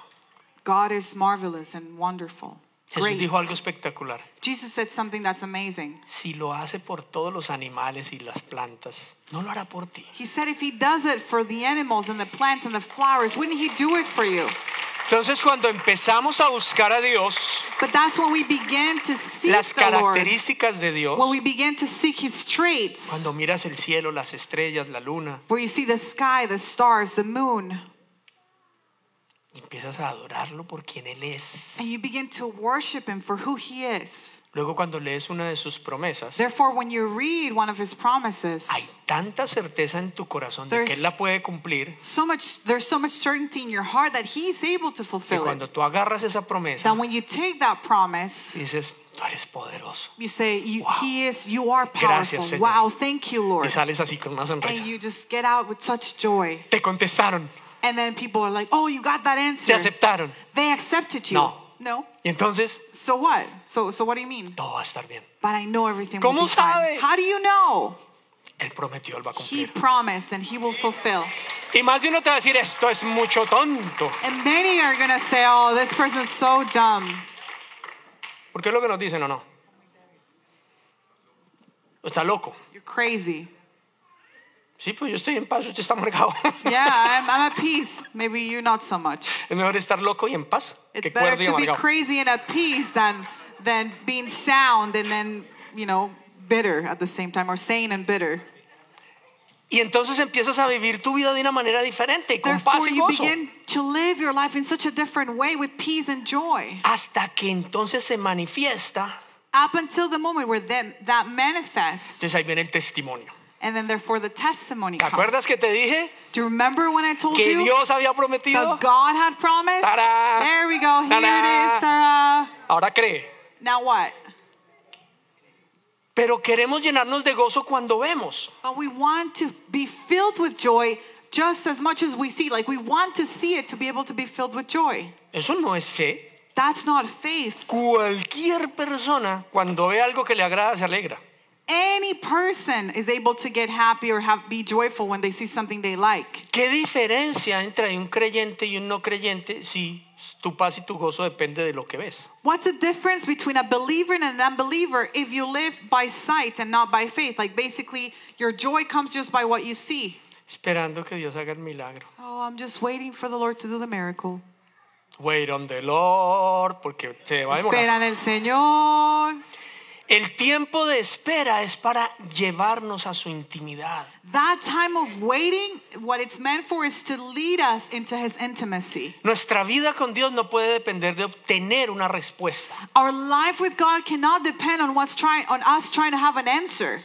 God is marvelous and wonderful. Jesús Great. dijo algo espectacular. Jesus said something that's amazing. Si lo hace por todos los animales y las plantas, no lo hará por ti. He said if he does it for the animals and the plants and the flowers, wouldn't he do it for you? Entonces, cuando empezamos a buscar a Dios, But that's when we begin to seek las the Lord. características de Dios, When we begin to seek his traits. cuando miras el cielo, las estrellas, la luna, Where you see the sky, the stars, the moon, y empiezas a adorarlo por quien Él es. and you begin to worship him for who he is. Luego, cuando lees una de sus promesas, Therefore, when you read one of his promises, hay tanta certeza en tu corazón de que Él la puede cumplir, so much there's so much certainty in your heart that he's able to que fulfill cuando it. tú agarras esa promesa, That when you take that promise, dices, tú eres poderoso. you say, you, Wow. He is, you are Gracias, powerful. Wow, thank you, Y Lord. sales así con una And sonrisa. you just get out with such joy. Te contestaron, And then people are like, oh, you got that te answer. aceptaron. They accepted you. No. No. Y entonces, So what? So, so what do you mean? todo va a estar bien. But I know everything will ¿Cómo be fine. How do you know? Él prometió, Él va a He cumplir. promised and he will fulfill. Y más de uno te va a decir, esto es mucho tonto. And many are going to say, oh, this person's so dumb. Porque es lo que nos dicen o no. Está loco. You're crazy. Sí, pues yo estoy en paz, usted está amargado. Yeah, I'm, I'm at peace. Maybe you not so much. es mejor estar loco y en paz It's que better cuerdo y to be amargado. crazy and at peace than, than being sound and then, you know, bitter at the same time or sane and bitter. Y entonces empiezas a vivir tu vida de una manera diferente, con paz Therefore, y you gozo. begin to live your life in such a different way with peace and joy. Hasta que entonces se manifiesta. Up until the moment where that manifests, Entonces ahí viene el testimonio. And then therefore the testimony ¿Te comes. acuerdas que te dije Do you remember when I told que you Dios había prometido? that God had promised? Ta-da! There we go. Here it is. Ahora cree. Now what? Pero queremos llenarnos de gozo cuando vemos. But we want to be filled with joy just as much as we see. Like we want to see it to be able to be filled with joy. Eso no es fe. That's not faith. Cualquier persona cuando ve algo que le agrada se alegra. Any person is able to get happy or have, be joyful when they see something they like. ¿Qué diferencia entre un creyente y un no creyente si tu paz y tu gozo depende de lo que ves? What's the difference between a believer and an unbeliever if you live by sight and not by faith? Like basically, your joy comes just by what you see. Esperando que Dios haga el milagro. Oh, I'm just waiting for the Lord to do the miracle. Wait on the Lord, porque se va a demorar. Espera en el Señor. El tiempo de espera es para llevarnos a su intimidad. That time of waiting, what it's meant for is to lead us into His intimacy. Nuestra vida con Dios no puede depender de obtener una respuesta. Our life with God cannot depend on what's trying on us trying to have an answer.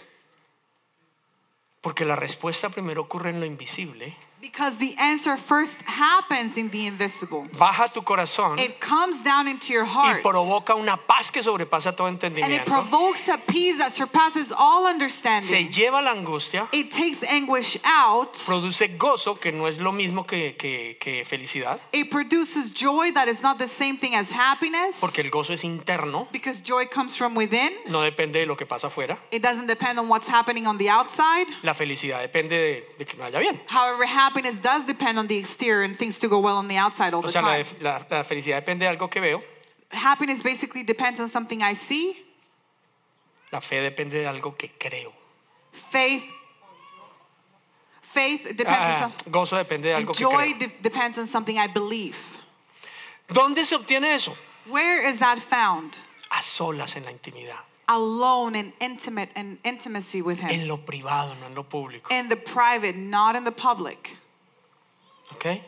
Porque la respuesta primero ocurre en lo invisible Because the answer first happens in the invisible. baja tu corazón It comes down into your y heart. provoca una paz que sobrepasa todo And it provokes a peace that surpasses all Se understanding. lleva la angustia, It takes anguish out. produce gozo, que no es lo mismo que, que- que felicidad, It produces joy that is not the same thing as happiness. porque el gozo es interno, Because joy comes from within. no depende de lo que pasa afuera. It doesn't depend on what's happening on the outside. La felicidad depende de, de que me vaya bien. However, happiness does depend on the exterior and things to go well on the outside all O the sea, time. la- la felicidad depende de algo que veo, Happiness basically depends on something I see. la fe depende de algo que creo. Faith, faith depends Ah, on something. gozo depende de algo que Joy creo. de- depends on something I believe. ¿Dónde se obtiene eso? Where is that found? A solas en la intimidad, Alone and intimate and intimacy with Him. en lo privado, no en lo público. In the private, not in the public. Okay?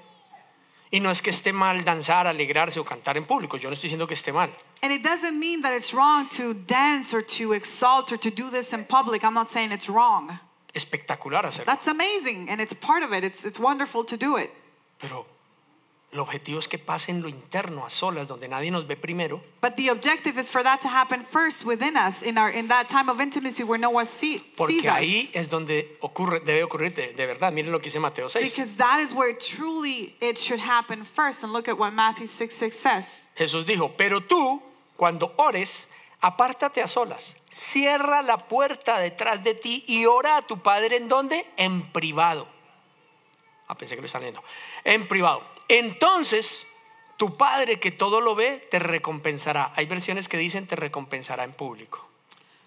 Y no es que esté mal danzar, alegrarse o cantar en público. Yo no estoy diciendo que esté mal. And it doesn't mean that it's wrong to dance or to exalt or to do this in public. I'm not saying it's wrong. Espectacular hacerlo. That's amazing and it's part of it. It's, it's wonderful to do it. Pero el objetivo es que pase en lo interno, a solas, donde nadie nos ve primero. But the objective is for that to happen first within us in our in that time of intimacy where no one see, sees Porque us. ahí es donde ocurre, debe ocurrir de, de verdad. Miren lo que dice Mateo 6. Because that is where truly it should happen first. And look at what Matthew 6 6 says. Jesús dijo, pero tú, cuando ores, apártate a solas, cierra la puerta detrás de ti y ora a tu Padre en dónde? En privado. Ah, pensé que lo están leyendo. En privado. Entonces, tu Padre que todo lo ve, te recompensará. Hay versiones que dicen te recompensará en público.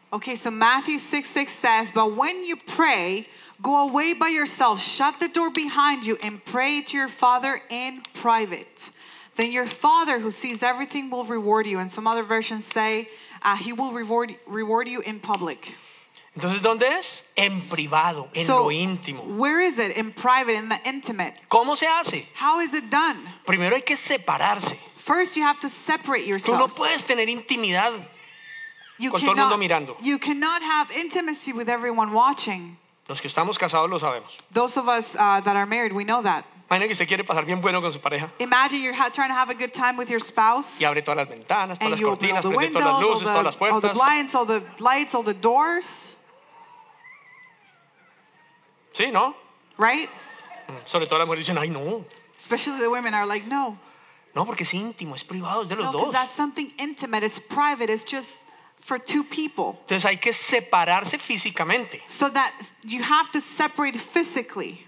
Okay, so Matthew 6 6 says, But when you pray, go away by yourself, shut the door behind you, and pray to your Father in private. Then your Father who sees everything will reward you. And some other versions say, uh, He will reward, reward you in public. Entonces, ¿dónde es? En privado, en so, lo íntimo. where is it? In private, in the intimate. ¿Cómo se hace? How is it done? Primero hay que separarse. First, you have to separate Tú no yourself. puedes tener intimidad You con todo el mundo mirando. you cannot have intimacy with everyone watching. Los que estamos casados lo sabemos. Those of us uh, that are married, we know that. Imagina que usted quiere pasar bien bueno con su pareja Imagine you're trying to have a good time with your spouse. y abre todas las ventanas, todas las cortinas, prende todas las luces, todas las the, all the puertas. blinds, all the lights, all the doors, Sí, ¿no? right? Sobre todo las mujeres dicen, ay, no. Especially the women are like, no, No, porque es íntimo, es privado, es de los no, because dos. that's something intimate. It's private. It's just for two people. Entonces hay que separarse físicamente. So that you have to separate physically.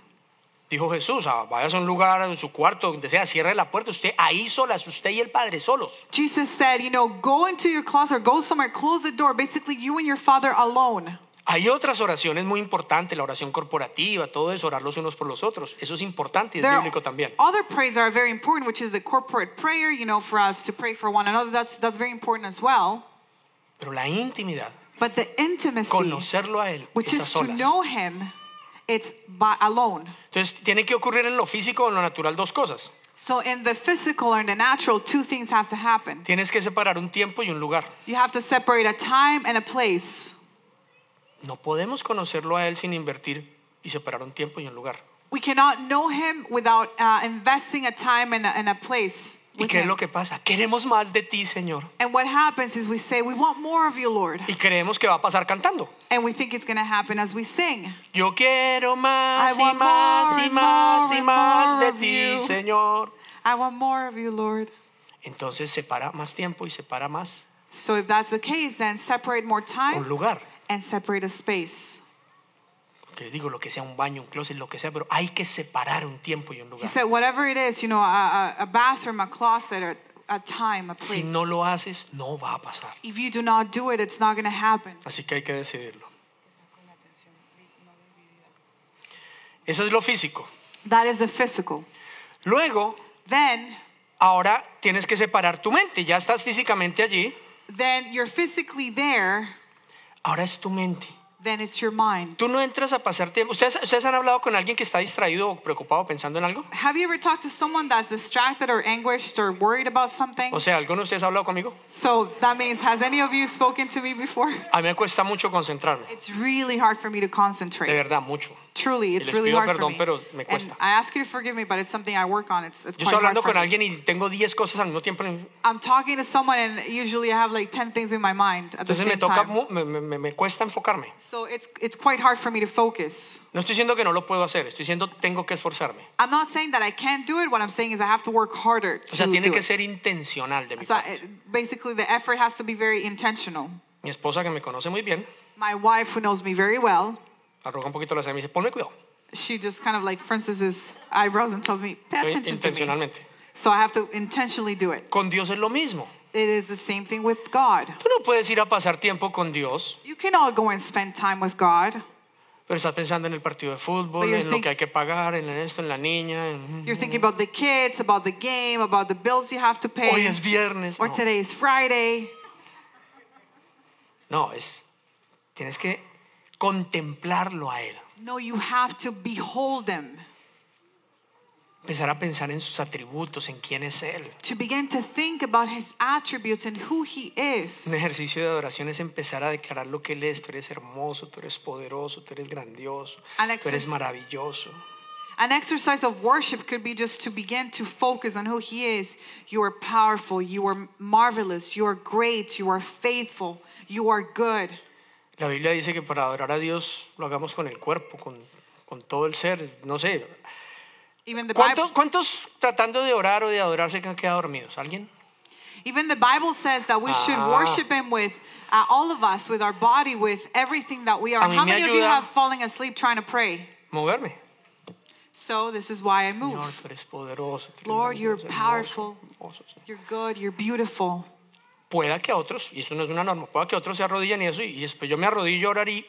Dijo Jesús, ah, vayas a un lugar, en su cuarto, donde sea, cierre la puerta, usted ahí solas, usted y el Padre solos. Jesus said, you know, go into your closet or go somewhere, close the door. Basically, you and your father alone. Hay otras oraciones muy importantes, la oración corporativa, todo eso, orar los unos por los otros. Eso es importante y es There bíblico también. other prayers are very important, which is the corporate prayer, you know, for us to pray for one another. That's, that's very important as well. Pero la intimidad, But the intimacy, conocerlo a Él, which is to solas. know him, it's by, alone. Entonces tiene que ocurrir en lo físico o en lo natural dos cosas. So in the physical or in the natural, two things have to happen. Tienes que separar un tiempo y un lugar. You have to separate a time and a place. No podemos conocerlo a Él sin invertir y separar un tiempo y un lugar. We cannot know him without uh, investing a time and a, and a place. ¿Y with qué es him. lo que pasa? Queremos más de ti, Señor. And what happens is we say, We want more of you, Lord. Y creemos que va a pasar cantando. And we think it's going to happen as we sing. Yo quiero más I y want más more y and más more y and más more de of ti, you. Señor. I want more of you, Lord. Entonces separa más tiempo y separa más So if that's the case, then separate more un time lugar. And separate a space. Que digo lo que sea un baño, un closet, lo que sea, pero hay que separar un tiempo y un He lugar. said, whatever it is, you know, a, a, a bathroom, a closet, a, a time, a Si place. no lo haces, no va a pasar. If you do not do it, it's not going to happen. Así que hay que decidirlo. Eso es lo físico. That is the physical. Luego, Then, ahora tienes que separar tu mente. Ya estás físicamente allí. then you're physically there. Ahora es tu mente. Then it's your mind. Tú no entras a pasar tiempo. ¿Ustedes, ¿Ustedes han hablado con alguien que está distraído o preocupado pensando en algo? Have you ever talked to someone that's distracted or anguished or worried about something? O sea, ¿alguno de ustedes ha hablado conmigo? So that means, has any of you spoken to me before? A mí me cuesta mucho concentrarme. It's really hard for me to De concentrate. verdad, mucho. Truly, it's really hard for perdón, me. pero me And. I ask you to forgive me, but it's something I work on. It's, it's Yo quite estoy hard hablando for con me. alguien y tengo 10 cosas al mismo tiempo. I'm talking to someone, and usually I have like 10 things in my mind at the Entonces me same toca, time. me, me- me cuesta enfocarme. So it's, it's quite hard for me to focus. No estoy diciendo que no lo puedo hacer, estoy diciendo tengo que esforzarme. I'm not saying that I can't do it. What I'm saying is I have to work harder O sea, tiene do que it. ser intencional de mi So parte. it- basically, the effort has to be very intentional. Mi esposa que me conoce muy bien, My wife, who knows me very well, arroga un poquito la ceja y me dice, ponme cuidado, she just kind of like fronces his eyebrows and tells me, pay attention to me. intencionalmente. So I have to intentionally do it. Con Dios es lo mismo. It is the same thing with God. Tú no puedes ir a pasar tiempo con Dios, You cannot go and spend time with God. pero estás pensando en el partido de fútbol, But you're en lo think- que hay que pagar, en esto, en la niña. en- You're thinking about the kids, about the game, about the bills you have to Hoy pay. es viernes. Or No, today is Friday. No, es, tienes que contemplarlo a Él. No, you have to behold Him. Empezar a pensar en sus atributos, en quién es Él. To begin to think about His attributes and who He is. Un ejercicio de adoración es empezar a declarar lo que Él es. Tú eres hermoso, tú eres poderoso, tú eres grandioso, An tú eres maravilloso. An exercise of worship could be just to begin to focus on who He is. You are powerful, you are marvelous, you are great, you are faithful, you are good. La Biblia dice que para adorar a Dios lo hagamos con el cuerpo, con, con todo el ser. No sé. Even the Bible, ¿Cuántos, ¿Cuántos tratando de orar o de adorarse que han quedado dormidos? ¿Alguien? even the Bible says that we should Ah. worship Him with uh, all of us, with our body, with everything that we are. How many of you have fallen asleep trying to pray? Moverme. So this is why I Señor, move. eres poderoso. Lord, you're powerful. hermoso, Señor. You're good, you're beautiful. Pueda que otros, y esto no es una norma, pueda que otros se arrodillen y eso, y después yo me arrodillo a orar y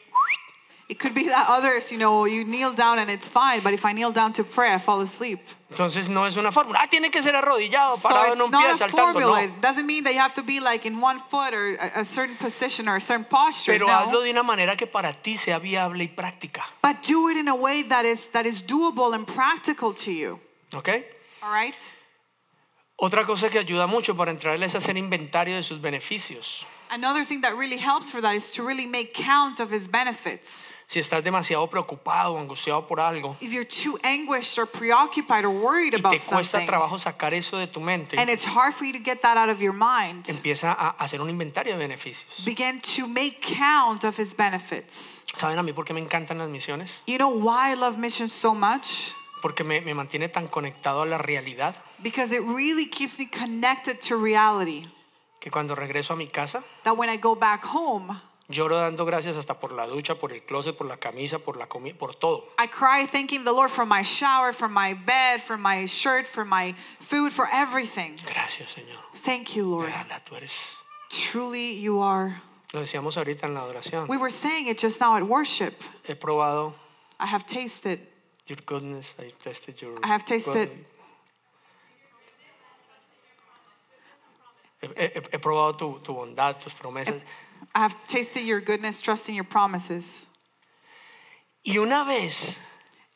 It could be that others, you know, you kneel down and it's fine, but if I kneel down to pray, I fall asleep. entonces no es una fórmula. Ah, tiene que ser arrodillado, So parado en it's un pie, saltando. No. It doesn't mean that you have to be like in one foot or a, a certain position or a certain posture. Pero no. hazlo de una manera que para ti sea viable y práctica. But do it in a way that is that is doable and practical to you. Okay? All right? Otra cosa que ayuda mucho para entrar es hacer inventario de sus beneficios. Another thing that really helps for that is to really make count of his benefits. Si estás demasiado preocupado o angustiado por algo If you're too anguished or preoccupied or worried y te about cuesta something, trabajo sacar eso de tu mente, and it's hard for you to get that out of your mind, empieza a hacer un inventario de beneficios. begin to make count of his benefits. ¿Saben a mí por qué me encantan las misiones? You know why I love missions so much? Porque me, me mantiene tan conectado a la realidad Because it really keeps me connected to reality. que cuando regreso a mi casa That when I go back home, lloro dando gracias hasta por la ducha, por el closet, por la camisa, por la comida, por todo. I cry thanking the Lord for my shower, for my bed, for my shirt, for my food, for everything. Gracias, Señor. Thank you, Lord. verdad, tú eres. Truly, you are. Lo decíamos ahorita en la adoración. We were saying it just now at worship. He probado I have tasted. Your goodness. I have tasted your. I have tasted- he- he probado tu, tu bondad, tus promesas. I have tasted your goodness, trusting your promises. Y una vez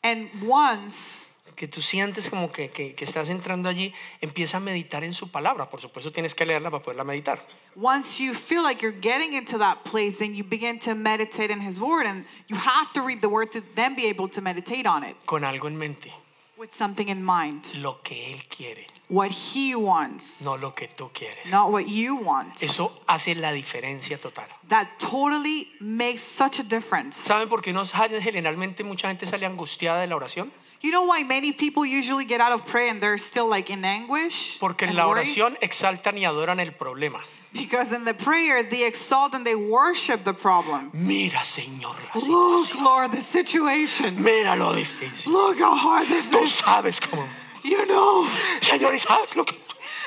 And once que tú sientes como que, que, que estás entrando allí, empieza a meditar en su palabra. Por supuesto, tienes que leerla para poderla meditar. once you feel like you're getting into that place, then you begin to meditate in His Word, and you have to read the Word to then be able to meditate on it Con algo en mente. with something in mind. Lo que Él quiere, What He wants, no lo que tú quieres. not what you want. Eso hace la diferencia total. That totally makes such a difference. ¿Saben por qué nos generalmente mucha gente sale angustiada de la oración? You know why many people usually get out of prayer and they're still like in anguish? Porque en la oración exaltan y adoran el problema. Because in the prayer, they exalt and they worship the problem. Mira, Señor, la Look. Lord, the situation. Mira lo difícil. Look how hard this Tú is. sabes cómo. You know, Señor, ¿y sabes lo que.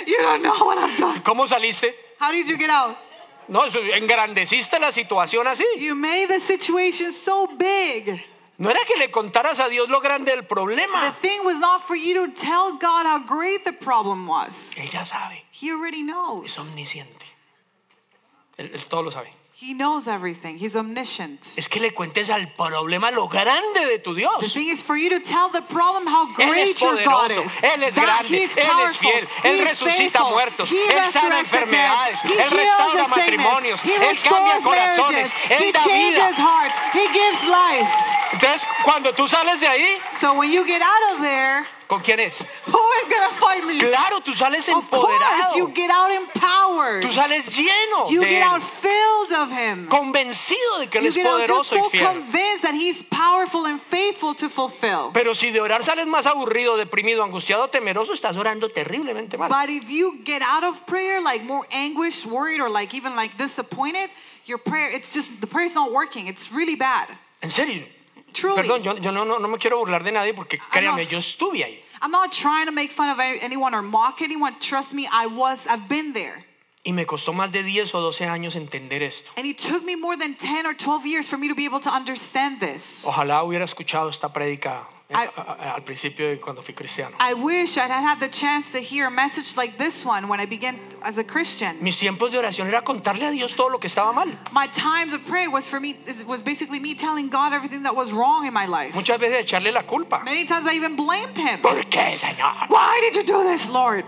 you don't know what I've done. ¿Cómo saliste? How did you get out? No, engrandeciste la situación así. You made the situation so big. No era que le contaras a Dios lo grande del The problema. thing was not for you to tell God how great the problem was. Él ya sabe, He already es knows. omnisciente. Él, él todo lo sabe. He knows everything. He's omniscient. Es que le cuentes al problema lo grande de tu The Dios. thing is for you to tell the problem how great your God is. Él es grande, Él es fiel, Él resucita muertos, He Él sana the enfermedades, He Él restaura the matrimonios, He Él cambia corazones. Él da vida. He gives life. Entonces, cuando tú sales de ahí, So when you get out of there, ¿con quién es? who is gonna fight me? Claro, tú sales Of course, empoderado, you get out empowered. tú sales lleno You de get Él, out filled of Him. convencido de que Él You es get out just poderoso y so fiel. convinced that He's powerful and faithful to fulfill. Pero si de orar sales más aburrido, deprimido, angustiado, temeroso, estás orando terriblemente mal. But if you get out of prayer like more anguished, worried, or like even like disappointed, your prayer, it's just the prayer's not working. It's really bad. En serio. Truly. Perdón, yo, yo no, no, no me quiero burlar de nadie porque créanme, yo estuve ahí. I'm not trying to make fun of any- anyone or mock anyone. Trust me, I was, I've been there. Y me costó más de 10 o 12 años entender esto. And it took me more than 10 or 12 years for me to be able to understand this. Ojalá hubiera escuchado esta prédica I- a- al principio cuando fui cristiano. I wish I had had the chance to hear a message like this one when I began as a Christian. Mis tiempos de oración era contarle a Dios todo lo que estaba mal. My times of prayer was for me, was basically me telling God everything that was wrong in my life. Muchas veces echarle la culpa. Many times I even blamed Him. ¿Por qué, Señor? Why did you do this, Lord?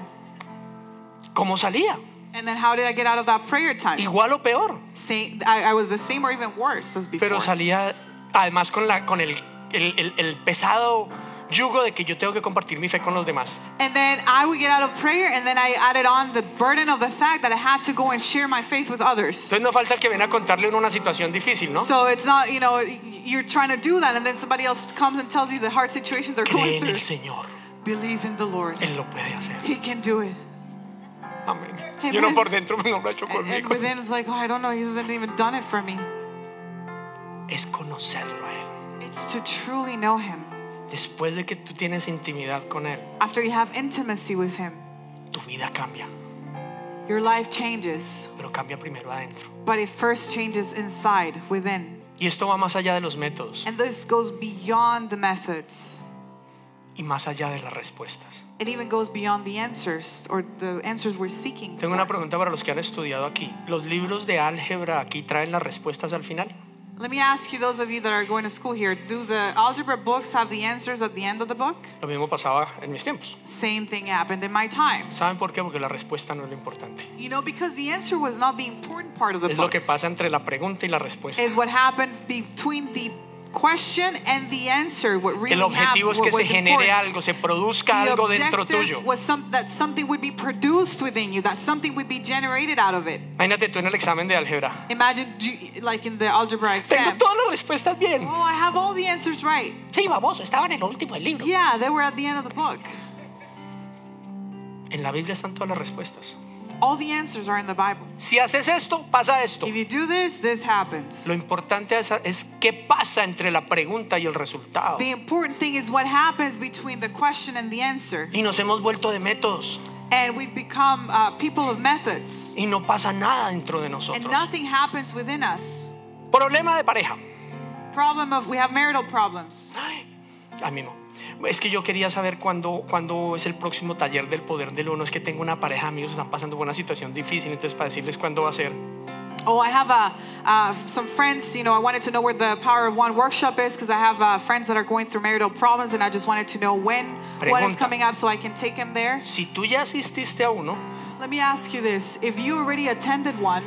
¿Cómo salía? And then how did I get out of that prayer time? Igual o peor. Same, I, I was the same or even worse as before. Pero salía además con, la, con el, el, el- el pesado yugo de que yo tengo que compartir mi fe con los demás. And then I would get out of prayer, and then I added on the burden of the fact that I had to go and share my faith with others. Entonces no falta el que viene a contarle una situación difícil, ¿no? So it's not, you know, you're trying to do that, and then somebody else comes and tells you the hard situation they're Cree going en el through. Señor. Believe in the Lord. Él lo puede hacer. He can do it. Amén. Amen. Yo no por dentro no lo he hecho And, and conmigo. within, it's like, oh, I don't know, He hasn't even done it for me. Es conocerlo a Él. It's to truly know Him. Después de que tú tienes intimidad con Él, After you have intimacy with Him, tu vida cambia. your life changes, Pero cambia primero adentro. but it first changes inside, within. Y esto va más allá de los métodos And this goes beyond the methods. y más allá de las respuestas. It even goes beyond the answers or the answers we're seeking. Tengo una pregunta para los que han estudiado aquí. ¿Los libros de álgebra aquí traen las respuestas al final? Let me ask you, those of you that are going to school here, do the algebra books have the answers at the end of the book? Lo mismo pasaba en mis tiempos. Same thing happened in my times. ¿Saben por qué? Porque la respuesta no es lo importante. You know, because the answer was not the important part of the Es lo book. que pasa entre la pregunta y la respuesta. Is what happened between the question and the answer. What really El objetivo es que se genere important. algo, se produzca The algo dentro objective tuyo. was some, that something would be produced within you, that something would be generated out of it. Imagínate tú en el examen de álgebra. Imagine, you- like in the algebra Tengo exam. todas las respuestas bien. Oh, I have all the answers right. Sí, baboso, estaban en el último del libro. Yeah, they were at the end of the book. En la Biblia están todas las respuestas. All the answers are in the Bible. Si haces esto, pasa esto. If you do this, this happens. Lo importante es, es qué pasa entre la pregunta y el resultado. The important thing is what happens between the question and the answer. Y nos hemos vuelto de métodos. And we've become uh, people of methods. Y no pasa nada dentro de And nothing happens within us. Problema de pareja. Problem of, we have marital problems. Ay, a mí no. Es que yo quería saber cuándo, cuándo es el próximo taller del poder del uno. Es que tengo una pareja de amigos que están pasando por una situación difícil. Entonces, para decirles cuándo va a ser. Oh, I have uh, uh, some friends, you know, I wanted to know where the Power of One workshop is because I have uh, friends that are going through marital problems and I just wanted to know when, what is Pregunta. coming up so I can take them there. Si tú ya asististe a uno, Let me ask you this. If you already attended one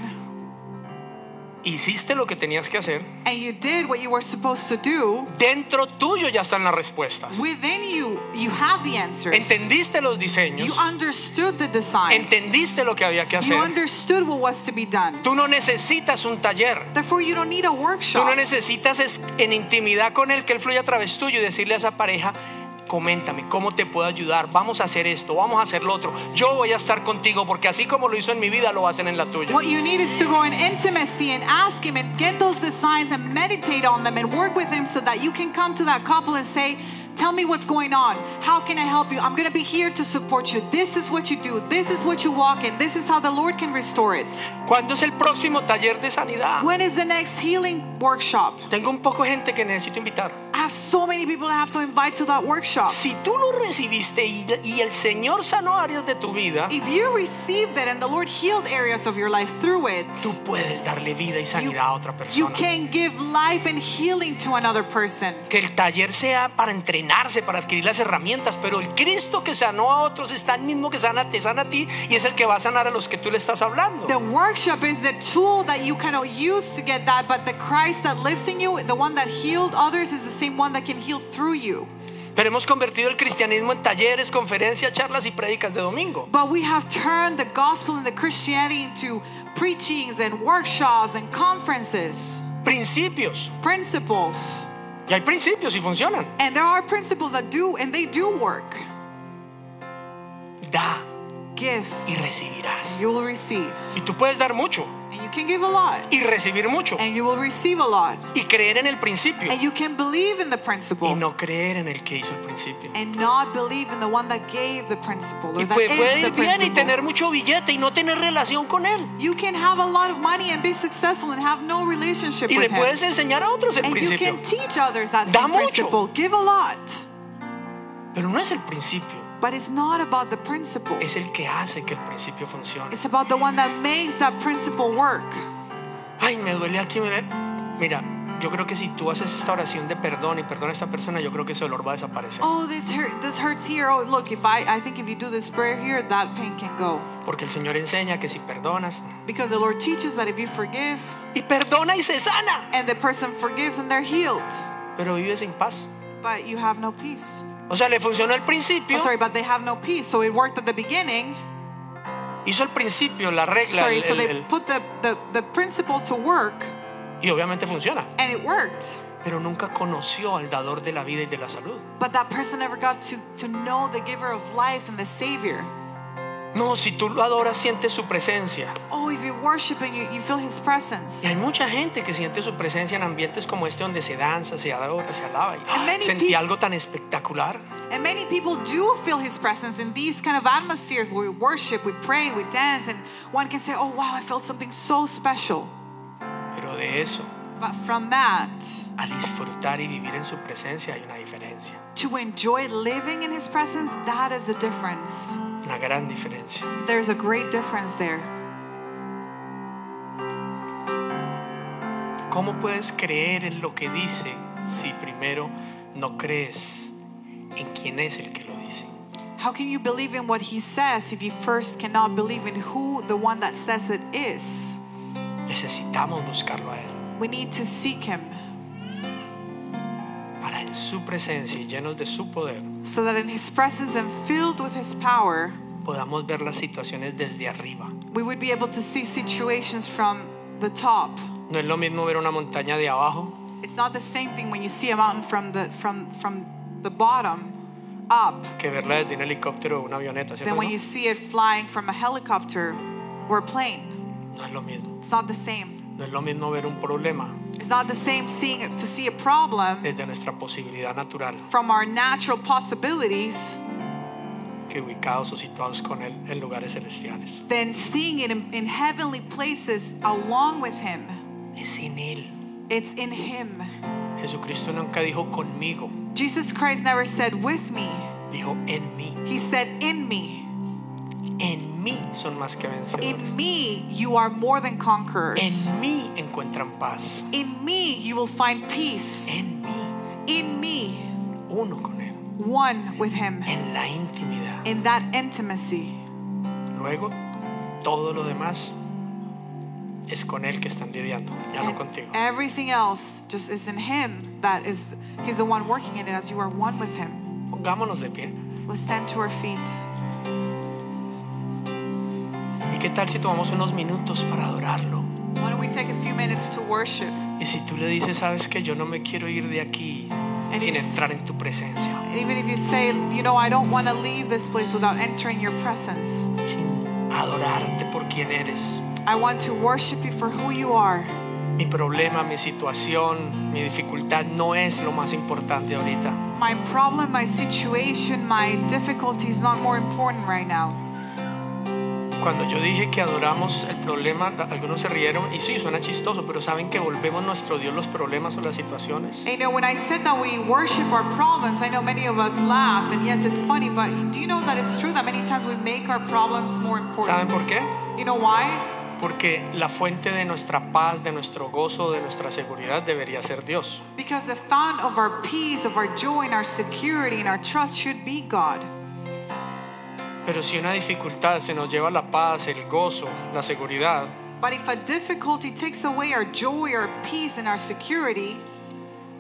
hiciste lo que tenías que hacer, and you did what you were supposed to do, dentro tuyo ya están las respuestas. within you, you have the answers. Entendiste los diseños, You understood the design. entendiste lo que había que You hacer. understood what was to be done. Tú no necesitas un taller. Therefore, you don't need a Tú workshop. no necesitas es en intimidad con él que él fluya a través tuyo y decirle a esa pareja, coméntame, ¿cómo te puedo ayudar? Vamos a hacer esto, vamos a hacer lo otro. Yo voy a estar contigo porque así como lo hizo en mi vida, lo hacer en la tuya. What you need is to go in intimacy and ask Him and get those designs and meditate on them and work with Him so that you can come to that couple and say, Tell me what's going on. How can I help you? I'm going to be here to support you. This is what you do. This is what you walk in. This is how the Lord can restore it. ¿Cuándo es el próximo taller de sanidad? When is the next healing workshop? Tengo un poco gente que necesito invitar. I have so many people I have to invite to that workshop. Si tú lo recibiste y, y el Señor sanó áreas de tu vida, If you received it and the Lord healed areas of your life through it, tú puedes darle vida y you, a otra you can give life and healing to another person. Que el taller sea para entrenarse, para adquirir las herramientas, pero el Cristo que sanó a otros está el mismo que sana, te sana a ti y es el que va a sanar a los que tú le estás hablando. The workshop is the tool that you kind of use to get that, but the Christ that lives in you, the one that healed others, is the same one that can heal through you. Pero hemos convertido el cristianismo en talleres, conferencias, charlas y prédicas de domingo. But we have turned the gospel and the Christianity into preachings and workshops and conferences, Principios. principles. Y hay principios y funcionan. And there are principles that do, and they do work. Da Give, y recibirás. you will receive. Y tú puedes dar mucho you can give a lot, y recibir mucho and you will receive a lot. y creer en el principio And you can believe in the principle y no creer en el que hizo el principio. and not believe in the one that gave the principle or Y that puede, ir bien y tener mucho billete y no tener relación con él. You can have a lot of money and be successful and have no relationship Y le with him. puedes enseñar a otros el And you principio. can teach others that Da mucho. principle. Give a lot. Pero no es el principio, But it's not about the principle. es el que hace que el principio funcione. It's about the one that makes that principle work. Ay, me duele aquí. Mira, yo creo que si tú haces esta oración de perdón y perdona a esta persona, yo creo que ese dolor va a desaparecer. Oh, this hurt this hurts here. Oh, look, if I I think if you do this prayer here, that pain can go. Porque el Señor enseña que si perdonas Because the Lord teaches that if you forgive y perdona y se sana, and the person forgives and they're healed, pero vives sin paz. but you have no peace. O sea, le funcionó el Oh, principio, sorry, but they have no peace. So it worked at the beginning. hizo el principio, la regla, Sorry, el- so they el- put the, the, the principle to work y obviamente funciona. and it worked. Pero nunca conoció al dador de la vida y de la salud. But that person never got to, to know the giver of life and the Savior. No, si tú lo adoras, sientes su presencia. Oh, if you worship and you, you feel His presence. Y hay mucha gente que siente su presencia en ambientes como este donde se danza, se adora, se alaba. Y, And many sentí algo tan espectacular. And many people do feel His presence in these kind of atmospheres where we worship, we pray, we dance, and one can say, Oh, wow, I felt something so special. Pero de eso But from that, a disfrutar y vivir en su presencia hay una diferencia. to enjoy living in His presence, that is the difference. Una gran diferencia. There's a great difference there. ¿Cómo puedes creer en lo que dice si primero no crees en quién es el que lo dice? How can you believe in what He says if you first cannot believe in who the one that says it is? Necesitamos buscarlo a Él We need to seek Him en su presencia y llenos de su poder so that in His presence and filled with His power, podamos ver las situaciones desde arriba. we would be able to see situations from the top. No es lo mismo ver una montaña de abajo It's not the same thing when you see a mountain from the from from the bottom up que verla desde un helicóptero o una avioneta, ¿cierto? than when No? you see it flying from a helicopter or a plane. No es lo mismo. It's not the same. No es lo mismo ver un problema It's not the same seeing to see a problem desde nuestra posibilidad natural from our natural possibilities que ubicados o situados con Él en lugares celestiales. than seeing it in, in heavenly places along with Him. Es en Él. It's in Him. Jesucristo nunca dijo conmigo, Jesus Christ never said with me. dijo en mí. He said in me. En mí son más que vencedores. In me you are more than conquerors. En mí encuentran paz. In me you will find peace. En mí, In me, uno con Él. one with Him. En la intimidad. In that intimacy. Luego, todo lo demás es con Él que están lidiando, ya no contigo. everything else just is in Him. That is, He's the one working in it as you are one with Him. Pongámonos de pie. Let's stand to our feet. ¿Y qué tal si tomamos unos minutos para adorarlo? Why don't we take a few minutes to worship? Y si tú le dices, sabes que yo no me quiero ir de aquí And sin if- entrar en tu presencia, Even if you say, you know, I don't want to leave this place without entering your presence. sin adorarte por quien eres. I want to worship you for who you are. Mi problema, mi situación, mi dificultad no es lo más importante ahorita. My problem, my situation, my difficulty is not more important right now. Cuando yo dije que adoramos el problema, algunos se rieron y sí, suena chistoso, pero saben que volvemos nuestro Dios los problemas o las situaciones. You know, when I said that we worship our problems, I know many of us laughed, and yes, it's funny, but do you know that it's true that many times we make our problems more important? ¿Saben por qué? You know why? Porque la fuente de nuestra paz, de nuestro gozo, de nuestra seguridad debería ser Dios. Because the fount of our peace, of our joy, and our security, and our trust should be God. Pero si una dificultad se nos lleva la paz, el gozo, la seguridad, But if a difficulty takes away our joy, our peace, and our security,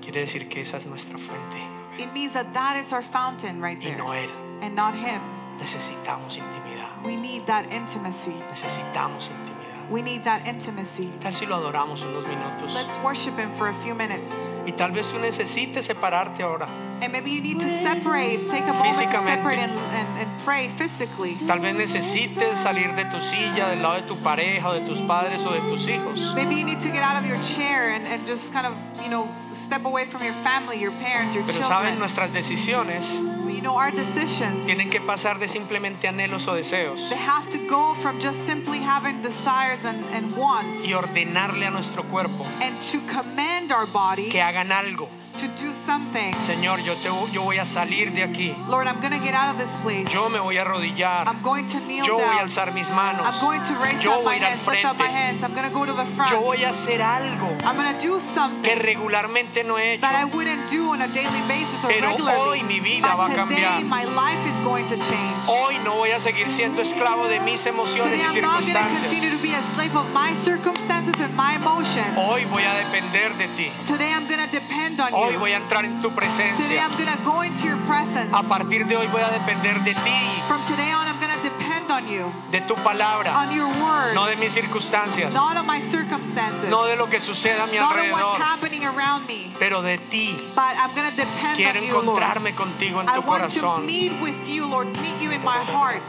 quiere decir que esa es nuestra fuente it means that that is our fountain right y there, no Él. and not Him. Necesitamos intimidad. We need that intimacy. Necesitamos intimidad. We need that intimacy. Tal si lo adoramos unos minutos. Let's worship Him for a few minutes. Y tal vez tú necesites separarte ahora. And maybe you need to separate, take a moment to separate and, and, and pray physically. Tal vez necesites salir de tu silla, del lado de tu pareja, o de tus padres o de tus hijos. Maybe you need to get out of your chair and, and just kind of, you know, step away from your family, your parents, your Pero saben, children. nuestras decisiones You know, our decisions, tienen que pasar de simplemente anhelos o deseos they have to go from just simply having desires and, and wants y ordenarle a nuestro cuerpo and to command our body que hagan algo. To do something. Señor, yo, te, yo voy a salir de aquí. Lord, I'm going to get out of this place. Yo me voy a arrodillar. I'm going to kneel Yo voy a down. alzar mis manos. I'm going to raise Yo up voy my hands, lift up my frente. hands. I'm going to go to the front. Yo voy a hacer algo I'm going to do que something regularmente no he hecho. that I wouldn't do on a daily basis or Pero regularly. hoy mi vida va a but today cambiar. my life is going to change. Hoy no voy a seguir siendo esclavo de mis emociones Today y I'm not going to circunstancias. continue to be a slave of my circumstances and my emotions. Hoy voy a depender de ti. Today I'm going to depend on Hoy you. Voy a entrar en tu Today presencia. To go into your presence. A partir de hoy voy a depender de ti, From today on, I'm to depend on you, de tu palabra, on your word, no de mis circunstancias, not on my circumstances, no de lo que suceda a mi not on what's alrededor, happening around me, pero de ti. but I'm to depend Quiero on you, Lord. encontrarme contigo en I tu want to corazón. meet with you, Lord, meet you in my heart.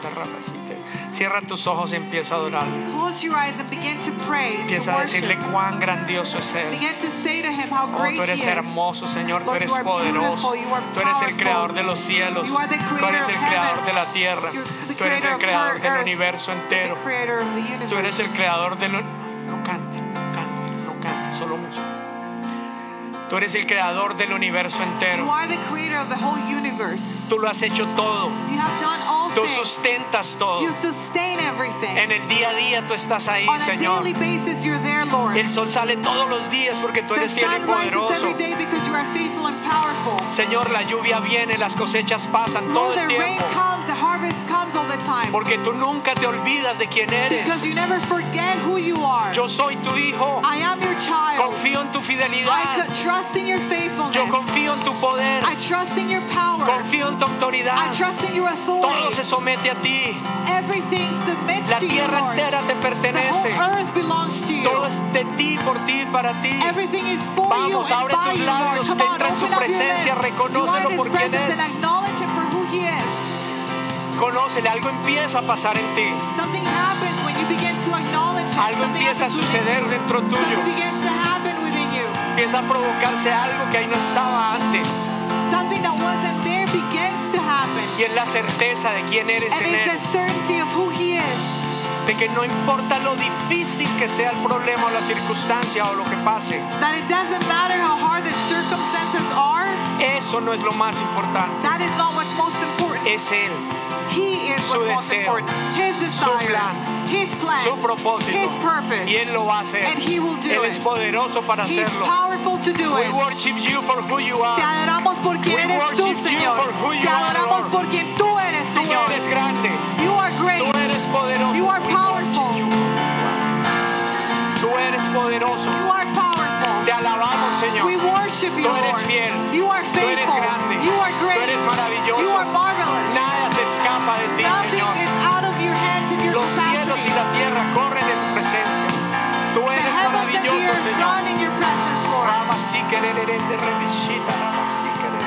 Cierra tus ojos y empieza a adorar. Close your eyes and begin to pray, to Empieza a decirle cuán grandioso es Él. Oh, tú eres hermoso, Señor. Tú eres poderoso. Tú eres el creador de los cielos. Tú eres el creador de la tierra. Tú eres el creador del universo entero. Tú eres el creador del... No cante, no cante, no cante, solo música. Tú eres el creador del universo entero. Tú lo has hecho todo. Tú sustentas todo. You sustain everything. En el día a día tú estás ahí, On a Señor. daily basis, you're there, Lord. El sol sale todos los días porque tú the eres fiel y sun rises poderoso. every day because you are faithful and powerful. Señor, la lluvia viene, las cosechas pasan todo Lord, el the rain tiempo. comes, the harvest comes all the time. Porque tú nunca te olvidas de quién Because eres. you never forget who you are. Yo soy tu hijo. I am your child. Confío en tu I fidelidad. could trust in your faithfulness. Yo confío en tu poder. I trust in your power. Confío en tu I autoridad. trust in your Todo authority. Se somete a ti. La tierra entera te pertenece. Todo es de ti, por ti, para ti. Vamos, abre tus labios, que entra en su presencia, reconócelo por presence es. Conócele, algo empieza a pasar en ti. Algo empieza a suceder dentro tuyo. Empieza a provocarse algo que ahí no estaba antes. Y es la certeza de quién eres en Él. the certainty of who He is. De que no importa lo difícil que sea el problema o la circunstancia o lo que pase. That it doesn't matter how hard the circumstances are. Eso no es lo más importante. That is not what's most important. Es Él, He is what's most important. His desire, plan, His plan, su propósito. His purpose. Y Él lo va a hacer. And He will do Él it. es poderoso para He's hacerlo. powerful to do it. We it. worship you for who you are. Te adoramos por quien We eres tú, worship you Señor. for who you Te are, adoramos Lord. por quien tú eres, Tú Señor. eres grande. You are great. Tú eres poderoso. You are We powerful. worship you. Tú eres poderoso. You are powerful. Te alabamos, Señor. We worship you, Tú eres Lord. fiel. You are Tú eres faithful. grande. You are Tú great. eres maravilloso. You are marvelous. Nada escapa de ti, Señor. Los cielos y la tierra corren en tu presencia. Tú eres maravilloso, Señor. Rama sí que le- le- le- de revishita, rama sí que le-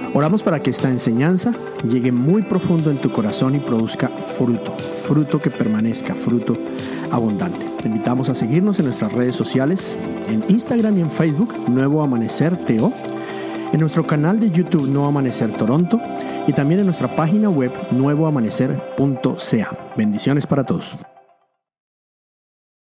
le- Oramos para que esta enseñanza llegue muy profundo en tu corazón y produzca fruto, fruto que permanezca, fruto abundante. Te invitamos a seguirnos en nuestras redes sociales, en Instagram y en Facebook, Nuevo Amanecer TO, en nuestro canal de YouTube Nuevo Amanecer Toronto y también en nuestra página web nuevoamanecer.ca. Bendiciones para todos.